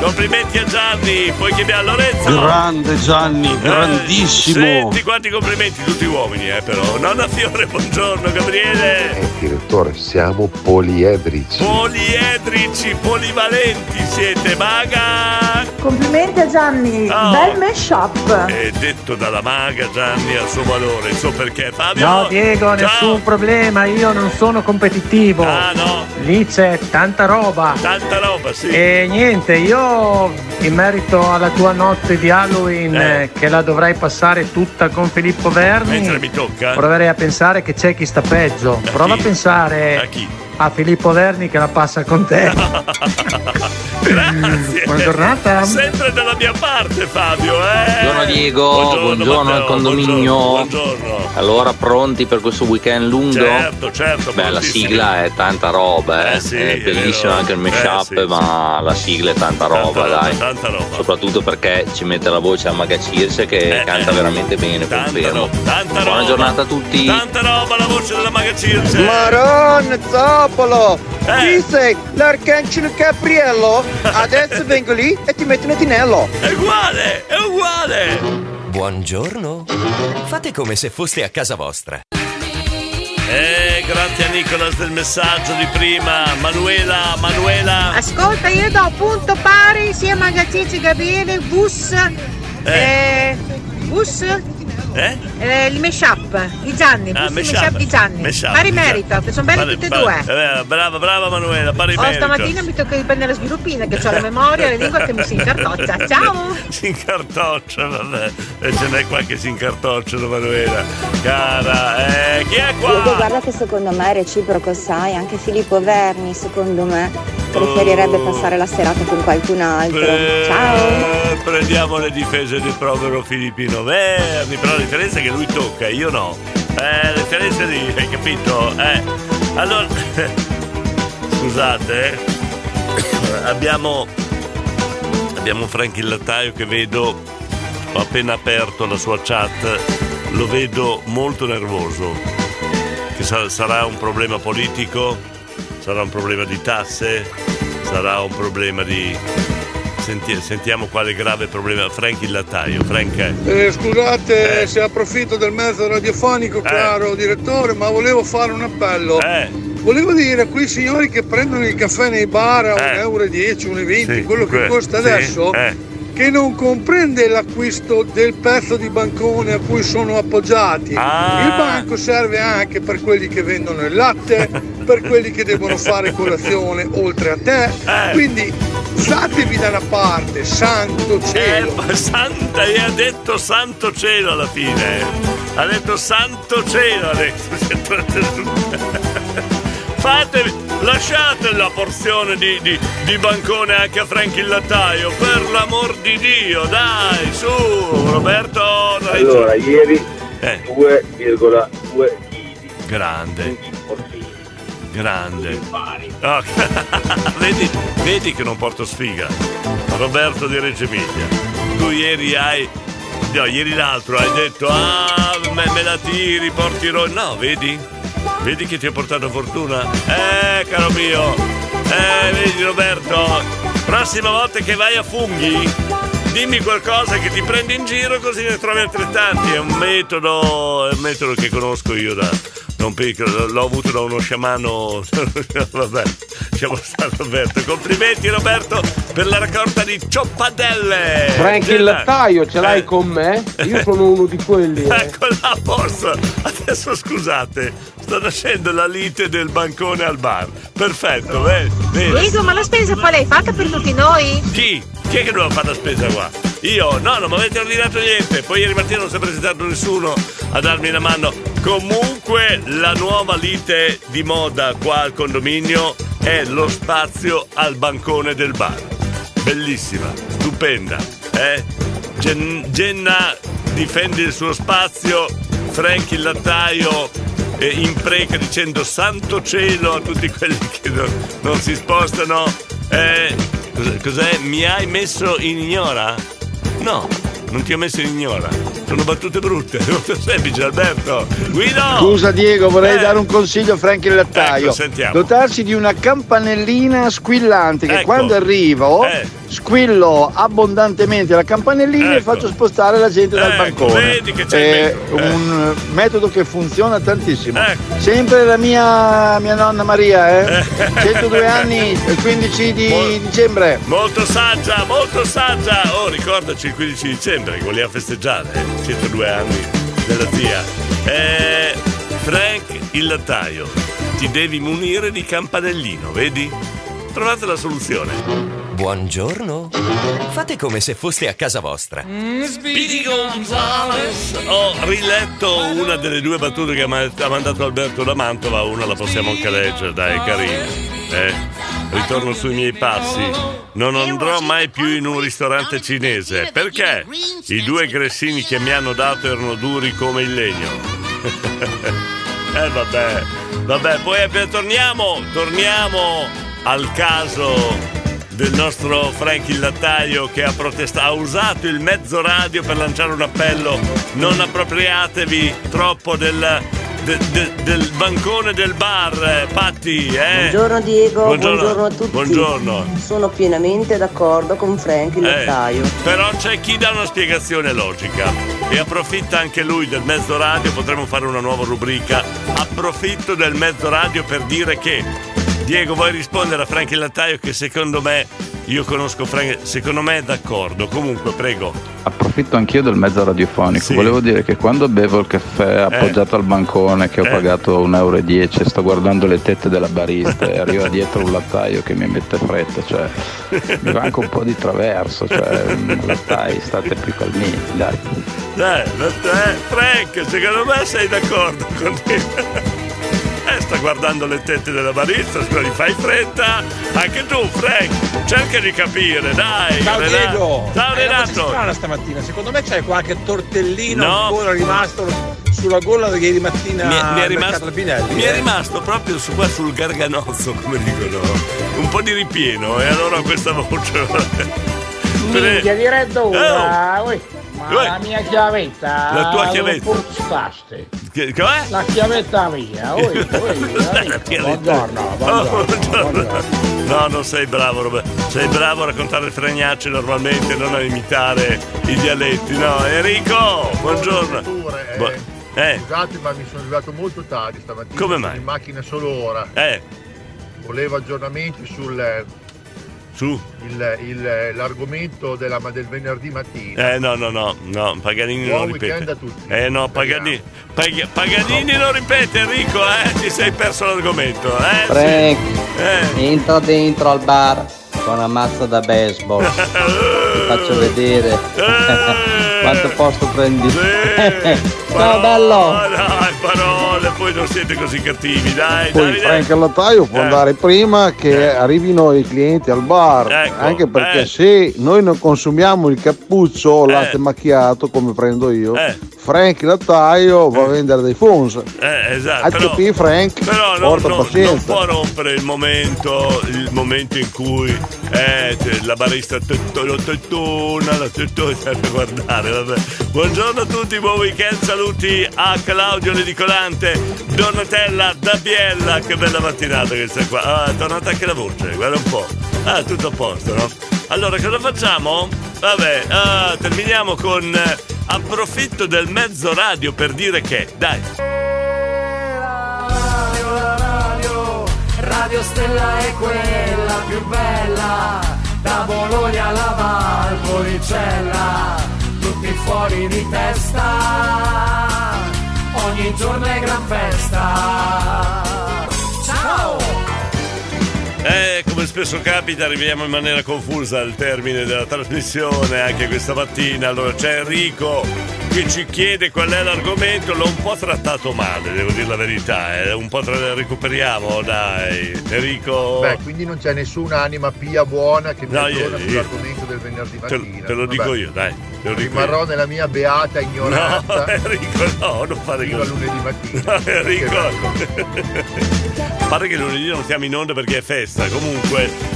Complimenti a Gianni, poi chiamiamo Lorenzo. Grande Gianni, grandissimo. Senti quanti complimenti, tutti uomini, eh, però. Nonna Fiore, buongiorno, Gabriele. Direttore, siamo poliedrici. Poliedrici, polivalenti siete, maga. Complimenti a Gianni, Oh. bel mashup. È detto dalla maga Gianni al suo valore, so perché. Fabio. No Diego, ciao. nessun problema, io non sono competitivo. Ah no. Lì c'è tanta roba. Tanta roba, sì. E niente, io in merito alla tua notte di Halloween Eh. eh, che la dovrai passare tutta con Filippo Verni. Mentre mi tocca. Proverei a pensare che c'è chi sta peggio. Prova a pensare A chi? a Filippo Verni che la passa con te. [LAUGHS] Grazie. Buona giornata. Sempre dalla mia parte, Fabio, eh. Buongiorno Diego, buongiorno, al Matteo, condominio. Buongiorno. Allora, pronti per questo weekend lungo? Certo, certo. Beh, la sigla è tanta roba, eh. Eh sì, è bellissimo anche il Eh mashup, sì, sì. ma la sigla è tanta roba, roba, dai. tanta roba. Soprattutto perché ci mette la voce a Maga Circe che canta veramente bene, confermo. Eh, Tanta Buona roba. giornata a tutti. Tanta roba, la voce della maga Circe. Maron Zoppolo! Eh. Chi sei? L'arcangelo Gabriello? Adesso vengo lì e ti metto un tinello. È uguale, è uguale. Buongiorno. Fate come se foste a casa vostra. Eh, grazie a Nicolas del messaggio di prima. Manuela, Manuela. Ascolta, io do punto pari sia Magazzicci Gabriele, Bus, eh, Bus, Eh? eh, il mashup, i Gianni, Ah, mashup. di Gianni. Mashup, Pari merito, che sono belli Pari- tutti e pari- due. eh, brava, brava Manuela, pari Oh, merito. stamattina mi tocca riprendere la sviluppina che ho la memoria e la lingua che mi si incartoccia. Ciao! [LAUGHS] si incartoccia, vabbè. E ce n'è qua che si incartocciano, Manuela. Cara, eh, chi è qua? guarda che secondo me è reciproco, sai, anche Filippo Verni, secondo me, preferirebbe Oh. passare la serata con qualcun altro. Eh, Ciao! Prendiamo le difese del povero Filippino Verni, però differenza è che lui tocca, io no. Eh, la differenza di. hai capito? Eh. Allora. [LAUGHS] Scusate, eh. Abbiamo. Abbiamo Franchi il lattaio che vedo. Ho appena aperto la sua chat. Lo vedo molto nervoso. Che sa- sarà un problema politico? Sarà un problema di tasse? Sarà un problema di. Senti- sentiamo quale grave problema. Frank il lattaio. Frank. Eh, scusate se approfitto del mezzo radiofonico, caro direttore, ma volevo fare un appello. Volevo dire a quei signori che prendono il caffè nei bar a 1,10 euro, 1,20 Sì, quello che que- costa sì, adesso, eh. Che non comprende l'acquisto del pezzo di bancone a cui sono appoggiati. Ah. Il banco serve anche per quelli che vendono il latte, [LAUGHS] per quelli che devono fare colazione oltre a te. Eh. Quindi statevi da una parte, santo cielo. Eh, santa, e ha detto santo cielo alla fine. Ha detto santo cielo adesso. [LAUGHS] Fatevi, lasciate la porzione di, di- di bancone anche a Frank il lattaio, per l'amor di Dio, dai, su, Roberto. Allora, giù. ieri Eh. 2,2 kg. Grande. Grande. Oh, [LAUGHS] vedi, vedi che non porto sfiga. Roberto di Reggio Emilia. Tu ieri hai. No, ieri l'altro hai detto, ah, me, me la tiri, porti ro-". No, vedi? Vedi che ti ho portato fortuna? Eh, caro mio. Eh, vedi Roberto. Prossima volta che vai a funghi, dimmi qualcosa che ti prendi in giro così ne trovi altrettanti. È un metodo, è un metodo che conosco io da, un piccolo, l'ho avuto da uno sciamano. [LAUGHS] Vabbè, lasciamo stare Roberto. Complimenti Roberto per la raccolta di cioppadelle. Frank il lattaio ce l'hai con me? Io sono uno di quelli. eh. Ecco là, posto. Adesso scusate, sta nascendo la lite del bancone al bar. Perfetto, vedi? vedi? Diego, ma la spesa poi l'hai fatta per tutti noi? Chi? Chi è che doveva fare la spesa qua? Io? No, non mi avete ordinato niente. Poi ieri mattina non si è presentato nessuno a darmi una mano. Comunque la nuova lite di moda qua al condominio è lo spazio al bancone del bar. Bellissima, stupenda, eh? Gen- Genna difende il suo spazio, Frank il lattaio eh, impreca dicendo santo cielo a tutti quelli che non, non si spostano. Eh, cos'è, cos'è? Mi hai messo in ignora? No, non ti ho messo in ignora. Sono battute brutte, [LAUGHS] molto semplice Alberto. Guido! Scusa Diego, vorrei Eh. dare un consiglio a Frank il lattaio. Ecco, sentiamo. Dotarsi di una campanellina squillante che Ecco. quando arrivo Eh. Squillo abbondantemente la campanellina e Ecco. faccio spostare la gente dal Ecco, bancone. vedi che c'è il È eh. un metodo che funziona tantissimo. Ecco. Sempre la mia, mia nonna Maria, eh? 102 anni, il 15 di dicembre. Molto saggia, molto saggia! Oh, ricordaci il 15 dicembre che voleva festeggiare, eh, 102 anni della zia. Eh, Frank il lattaio, ti devi munire di campanellino, vedi? Trovate la soluzione. Buongiorno. Fate come se foste a casa vostra. Speedy Gonzales. Ho riletto una delle due battute che ha ma- ha mandato Alberto da Mantova, una la possiamo anche leggere, dai, carina. Eh, ritorno sui miei passi. Non andrò mai più in un ristorante cinese. Perché? I due gressini che mi hanno dato erano duri come il legno. [LAUGHS] eh vabbè, vabbè, poi torniamo, torniamo al caso del nostro Frank il lattaio che ha protestato, ha usato il mezzo radio per lanciare un appello. Non appropriatevi troppo del, de- de- del bancone del bar, eh, Patti. Eh? Buongiorno Diego, buongiorno, a tutti. Buongiorno. Sono pienamente d'accordo con Frank il Eh, lattaio. però c'è chi dà una spiegazione logica e approfitta anche lui del mezzo radio, potremmo fare una nuova rubrica. Approfitto del mezzo radio per dire che Diego vuoi rispondere a Frank il lattaio che secondo me io conosco Frank, secondo me è d'accordo. Comunque, prego. Approfitto anch'io del mezzo radiofonico. Volevo dire che quando bevo il caffè appoggiato al bancone che ho Eh. pagato 1,10 euro, sto guardando le tette della barista e arriva dietro un lattaio che mi mette fretta, cioè mi va anche un po' di traverso, cioè lattai, state più calmini, dai. Eh, eh, Frank, secondo me sei d'accordo con me. Eh, sta guardando le tette della barista, scusa, gli fai fretta. Anche tu, Frank, cerca di capire, dai. Ciao Renato. Diego! Ciao È Renato! strana stamattina, secondo me c'è qualche tortellino No. ancora rimasto sulla gola di ieri mattina Mi è, mi è rimasto, Pinelli. mi è eh. rimasto proprio su qua sul garganozzo, come dicono, un po' di ripieno e allora questa voce. Minchia di Oh. Ma Uè. la mia chiavetta La tua chiavetta. portaste? Che, com'è? La chiavetta mia, [LAUGHS] ui, ui, buongiorno, Oh, buongiorno. No, non sei bravo, Robert. Sei bravo a raccontare le fregnacce normalmente, non a imitare i dialetti. No, Enrico, buongiorno. Bu- eh, Scusate, ma mi sono arrivato molto tardi stamattina. Come sono mai? In macchina solo ora. eh, Volevo aggiornamenti sul su. il- il- l'argomento della- del venerdì mattina. Eh, no, no, no, no, Paganini Buon non ripete. Eh, no, Paganini, Pag- Paganini non ripete, Enrico, eh, ti sei perso l'argomento, eh. sì. Frank, Eh. entra dentro al bar con una mazza da baseball. Ti faccio vedere quanto posto prendi. Ciao [LAUGHS] bello! Dai, parole, poi non siete così cattivi, dai, Poi Davide. Frank lattaio può Eh. andare prima che arrivino i clienti al bar, Ecco, anche perché eh. se noi non consumiamo il cappuccio o latte macchiato come prendo io, Eh. Frank lattaio va a vendere dei fons. Eh, esatto. Però- capire Frank, Però no, no, non può rompere il momento, il momento in cui eh, c'è la barista la tettona, la [LAUGHS] tettona da guardare. Vabbè. Buongiorno a tutti, buon weekend, saluti a Claudio Ledicolante, Donatella Dabiella, che bella mattinata questa qua. Ah, è tornata anche la voce, guarda un po'. Ah, tutto a posto, no? Allora, cosa facciamo? Vabbè, ah, terminiamo con eh, approfitto del mezzo radio per dire che, dai. Radio, la radio, Radio Stella è quella più bella, da Bologna alla Valpolicella, tutti fuori di testa, ogni giorno è gran festa. Ciao! Eh, come spesso capita, arriviamo in maniera confusa al termine della trasmissione anche questa mattina. Allora c'è Enrico che ci chiede qual è l'argomento, l'ho un po' trattato male, devo dire la verità. Eh. Un po' tra- recuperiamo, dai. Enrico. Beh, quindi non c'è nessuna anima pia buona che mi No, io- sull'argomento del venerdì Te, mattina. te lo Vabbè, dico io, dai. Te lo Rimarrò io. nella mia beata ignoranza. No, [LAUGHS] Enrico, no, non fare fino a così. lunedì mattina. No, [LAUGHS] Enrico. [LAUGHS] Pare che lunedì non siamo in onda perché è festa, comunque.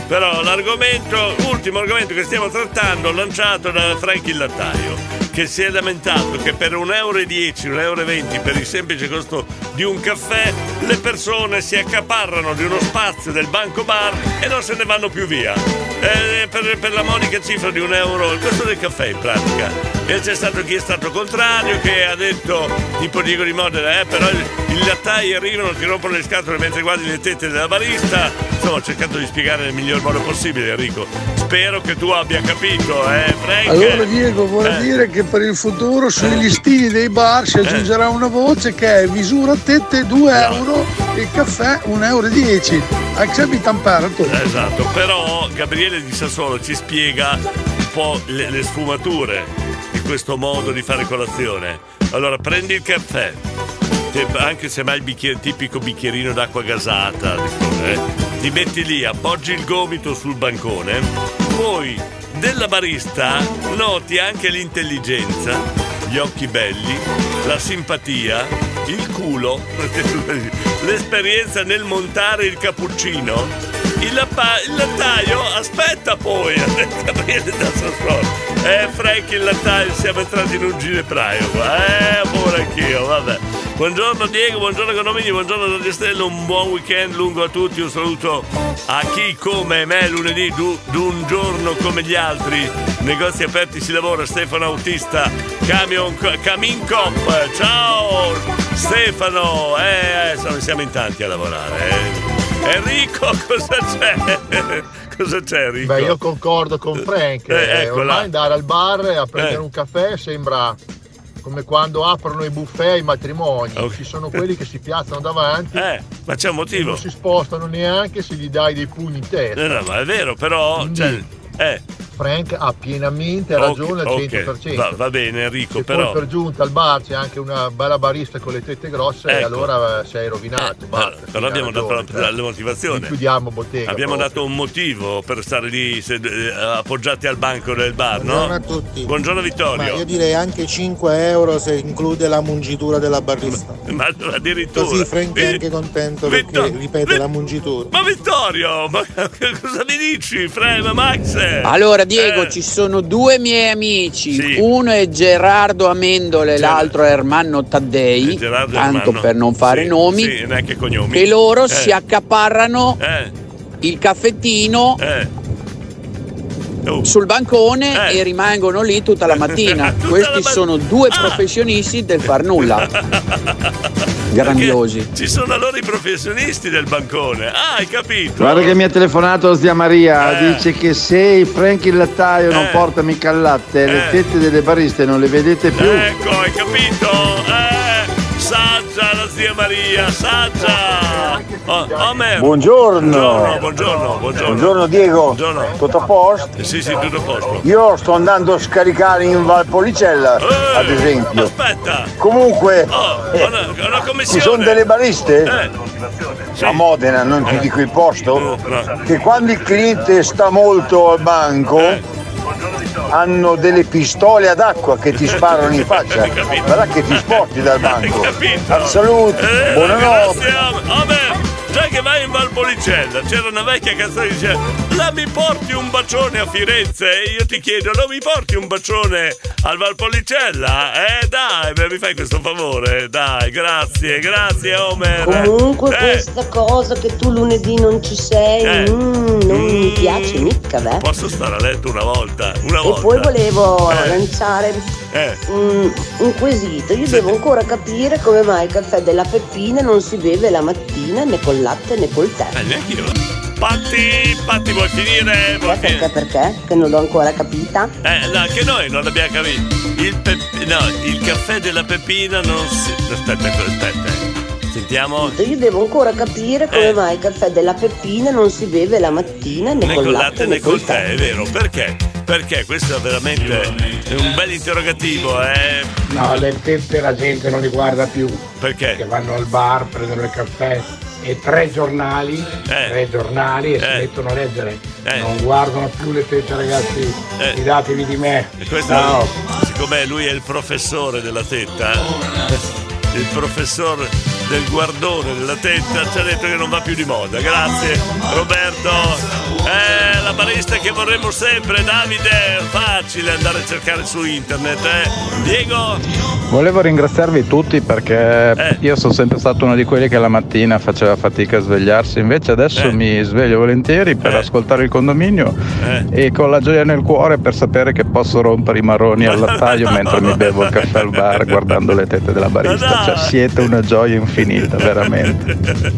Però l'argomento, ultimo argomento che stiamo trattando, lanciato da Frank il Lattaio, che si è lamentato che per 1,10 euro, 1,20 euro per il semplice costo di un caffè, le persone si accaparrano di uno spazio del banco bar e non se ne vanno più via. Eh, per, per la monica cifra di un euro, il costo del caffè in pratica. E c'è stato chi è stato contrario, che ha detto, tipo Diego di Modena, eh, però i lattai arrivano, ti rompono le scatole mentre guardi le tette della barista. Insomma, ho cercato di spiegare nel miglior modo possibile, Enrico. Spero che tu abbia capito, eh, Frank. Allora Diego vuol Eh. dire che per il futuro sui listini dei bar si aggiungerà una voce che è misura tette 2 euro e caffè 1,10 euro. Hai capito imparato? Esatto, però Gabriele di Sassuolo ci spiega un po' le, le sfumature di questo modo di fare colazione. Allora, prendi il caffè, anche se mai il bicchiere, tipico bicchierino d'acqua gasata, eh, ti metti lì, appoggi il gomito sul bancone, poi della barista noti anche l'intelligenza, gli occhi belli, la simpatia, il culo, [LAUGHS] l'esperienza nel montare il cappuccino. Il, lappa- il lattaio aspetta poi, [LAUGHS] ha detto Gabriele da Sassuolo. Eh, Frank il lattaio, siamo entrati in un ginepraio qua. Eh, amore anch'io, vabbè. Buongiorno Diego, buongiorno Economini, buongiorno Radio Stella, un buon weekend lungo a tutti, un saluto a chi come me lunedì du- d'un giorno come gli altri. Negozi aperti si lavora, Stefano Autista, Camion, Camin Cop, ciao Stefano, eh, sono- siamo in tanti a lavorare. eh. Enrico, cosa c'è? cosa c'è Enrico? Beh, io concordo con Frank. Eh, eh, eccola. ormai andare al bar a prendere Eh. un caffè sembra come quando aprono i buffet ai matrimoni. Ok. Ci sono quelli che si piazzano davanti. Eh, ma c'è un motivo. non si spostano neanche se gli dai dei pugni in testa. No, no, ma è vero, però. Cioè, eh, Frank ha pienamente ragione al ok, 100%. Va, va bene Enrico, Se però. poi per giunta al bar c'è anche una bella barista con le tette grosse e Ecco. allora eh, sei rovinato. basta, Allora, però abbiamo dato la, eh. la motivazione. Chiudiamo bottega. Abbiamo proprio. dato un motivo per stare lì se- eh, appoggiati al banco del bar, Buongiorno no? a tutti. Buongiorno Ma Vittorio. io direi anche 5 euro se include la mungitura della barista. Ma addirittura. Così Frank è anche contento perché Vittor- ripete la mungitura. Ma Vittorio, ma [LAUGHS] cosa mi dici? Frema Max? Allora Diego, Eh, ci sono due miei amici, Sì. uno è Gerardo Amendole, l'altro è Ermanno Taddei, Gerardo tanto Ermanno. per non fare Sì, nomi, Sì, neanche cognomi. e loro Eh, si accaparrano Eh, il caffettino eh. Oh. sul bancone Eh. e rimangono lì tutta la mattina. [LAUGHS] Tutta Questi la ma- sono due Ah. professionisti del far nulla. [LAUGHS] Grandiosi. Ci sono allora i professionisti del bancone. Ah, hai capito? Guarda che mi ha telefonato zia Maria, Eh. dice che se il Frank il lattaio non Eh. porta mica il latte, Eh. le tette delle bariste non le vedete più. Ecco, hai capito? Eh, saggia la zia Maria, saggia. Oh, Omer. Buongiorno. Buongiorno, buongiorno, buongiorno. Buongiorno Diego. Buongiorno. Tutto a posto? Eh, Sì, sì, tutto a posto. Io sto andando a scaricare in Valpolicella, Eh, ad esempio. Aspetta. Comunque, Oh, eh, una, una ci sono delle bariste Eh, a Modena, non ti dico il posto, Eh, no. che quando il cliente sta molto al banco Eh. Hanno delle pistole ad acqua che ti sparano in faccia. [LAUGHS] Guarda che ti sporti dal banco. capito? Salute, Eh, buonanotte. Già che vai in Valpolicella, c'era una vecchia canzone che diceva La mi porti un bacione a Firenze? E io ti chiedo, non mi porti un bacione al Valpolicella? Eh dai, beh, mi fai questo favore? Dai, grazie, grazie Omer. Comunque Eh, questa cosa che tu lunedì non ci sei, Eh. mm, non mi piace mica, beh. Posso stare a letto una volta? Una E volta. poi volevo Eh. lanciare Eh. mm, un quesito. Io devo ancora capire come mai il caffè della Peppina non si beve la mattina né col latte né col tè. Eh, neanche io. Patti, Patti, vuoi finire? Vuoi Perché, finire? perché? Che non l'ho ancora capita. Eh, no, che noi non abbiamo capito. Il, pep- no, il caffè della Peppina non si. Aspetta, aspetta. Sentiamo. Io devo ancora capire come Eh. mai il caffè della Peppina non si beve la mattina né, Né col col latte né col tè. tè, è vero. Perché? Perché? Questo è veramente un bel interrogativo, eh? No, le tette la gente non li guarda più. Perché? Che vanno al bar, prendono il caffè e tre giornali, tre giornali e si mettono a leggere. Eh. Non guardano più le tette ragazzi, Eh. fidatevi di me. Questo, Ciao. siccome lui è il professore della tetta, il professor del guardone della tetta, ci ha detto che non va più di moda. Grazie Roberto. Eh, la barista che vorremmo sempre, Davide, facile andare a cercare su internet. Eh. Diego, Volevo ringraziarvi tutti perché Eh. io sono sempre stato uno di quelli che la mattina faceva fatica a svegliarsi, invece adesso Eh. mi sveglio volentieri per ascoltare il condominio e con la gioia nel cuore per sapere che posso rompere i marroni al lattaio [LAUGHS] mentre mi bevo il caffè al bar guardando le tette della barista. Cioè, siete una gioia infinita, veramente. [LAUGHS]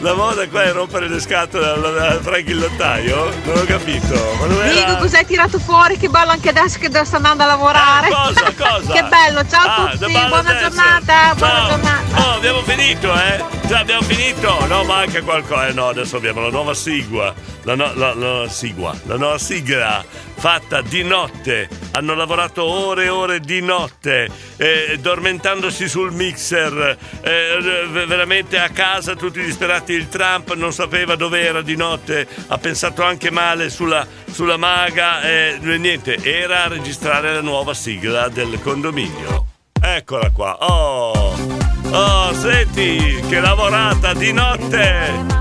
la moda qua è rompere le scatole al, al Frank il lottaio? Non ho capito. Ma non era... Dico cos'hai tirato fuori? Che bello anche adesso che sta andando a lavorare. cosa, [LAUGHS] cosa? che bello, ciao Ah, a tutti, The Ball buona giornata, buona Ciao. giornata. Oh, abbiamo finito, eh? Già abbiamo finito? No, manca qualcosa. Eh no, adesso abbiamo la nuova sigla. La, no- la- la sigla. La nuova sigla fatta di notte. Hanno lavorato ore e ore di notte, eh, dormentandosi sul mixer, eh, veramente a casa tutti disperati. Il Trump non sapeva dove era di notte, ha pensato anche male sulla, sulla maga. eh, niente, era a registrare la nuova sigla del condominio. Eccola qua. Oh, oh, senti, che lavorata di notte.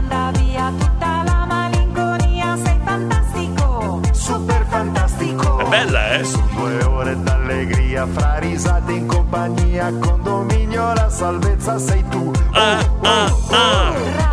Super fantastico. È bella, eh? Due ore d'allegria fra risate in compagnia, condominio la salvezza sei tu. Ah, ah, ah.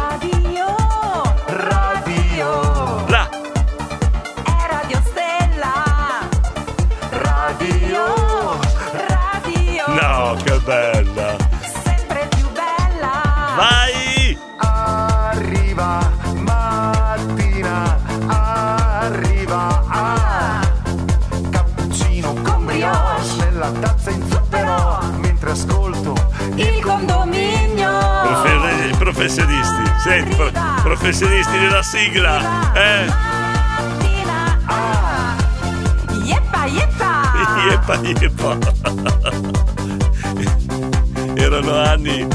Senti, pro- professionisti della sigla. Eh, Yeppa, yeppa. [LAUGHS] Yeppa, yeppa. Erano anni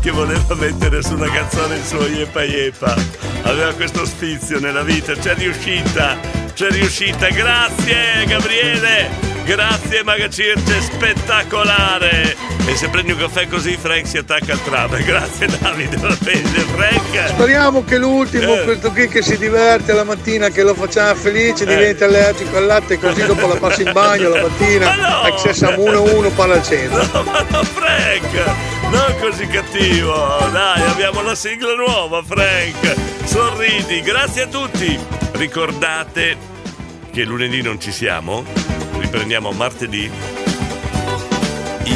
che voleva mettere su una canzone il suo Yeppa Yeppa. Aveva questo sfizio nella vita, c'è riuscita, c'è riuscita. Grazie Gabriele, grazie Magacirce, spettacolare. E se prendi un caffè così Frank si attacca al tram. [LAUGHS] Grazie Davide, la pensi Frank? Speriamo che l'ultimo, Eh. questo qui che si diverte la mattina, che lo facciamo felice, diventi allergico al latte così dopo la passi in bagno la [LAUGHS] mattina e se siamo uno a uno parla al centro. [LAUGHS] No, ma no, Frank! Non così cattivo! Dai, abbiamo la sigla nuova, Frank! Sorridi, grazie a tutti! Ricordate che lunedì non ci siamo, riprendiamo martedì.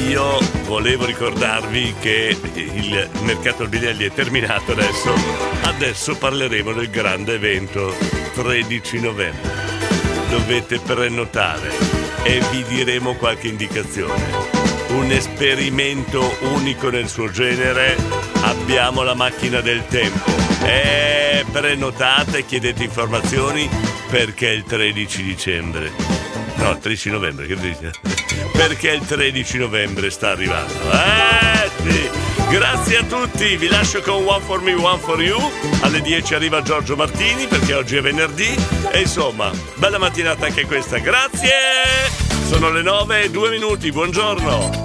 Io volevo ricordarvi che il mercato albinelli è terminato adesso. Adesso parleremo del grande evento 13 novembre. Dovete prenotare e vi diremo qualche indicazione. Un esperimento unico nel suo genere. Abbiamo la macchina del tempo. E prenotate, chiedete informazioni perché il 13 dicembre. No, il 13 novembre, che dice? [LAUGHS] Perché il 13 novembre sta arrivando. Eh sì! Grazie a tutti, vi lascio con One for Me, One for You. Alle 10 arriva Giorgio Martini perché oggi è venerdì. E insomma, bella mattinata anche questa. Grazie! Sono le 9 e 2 minuti, buongiorno!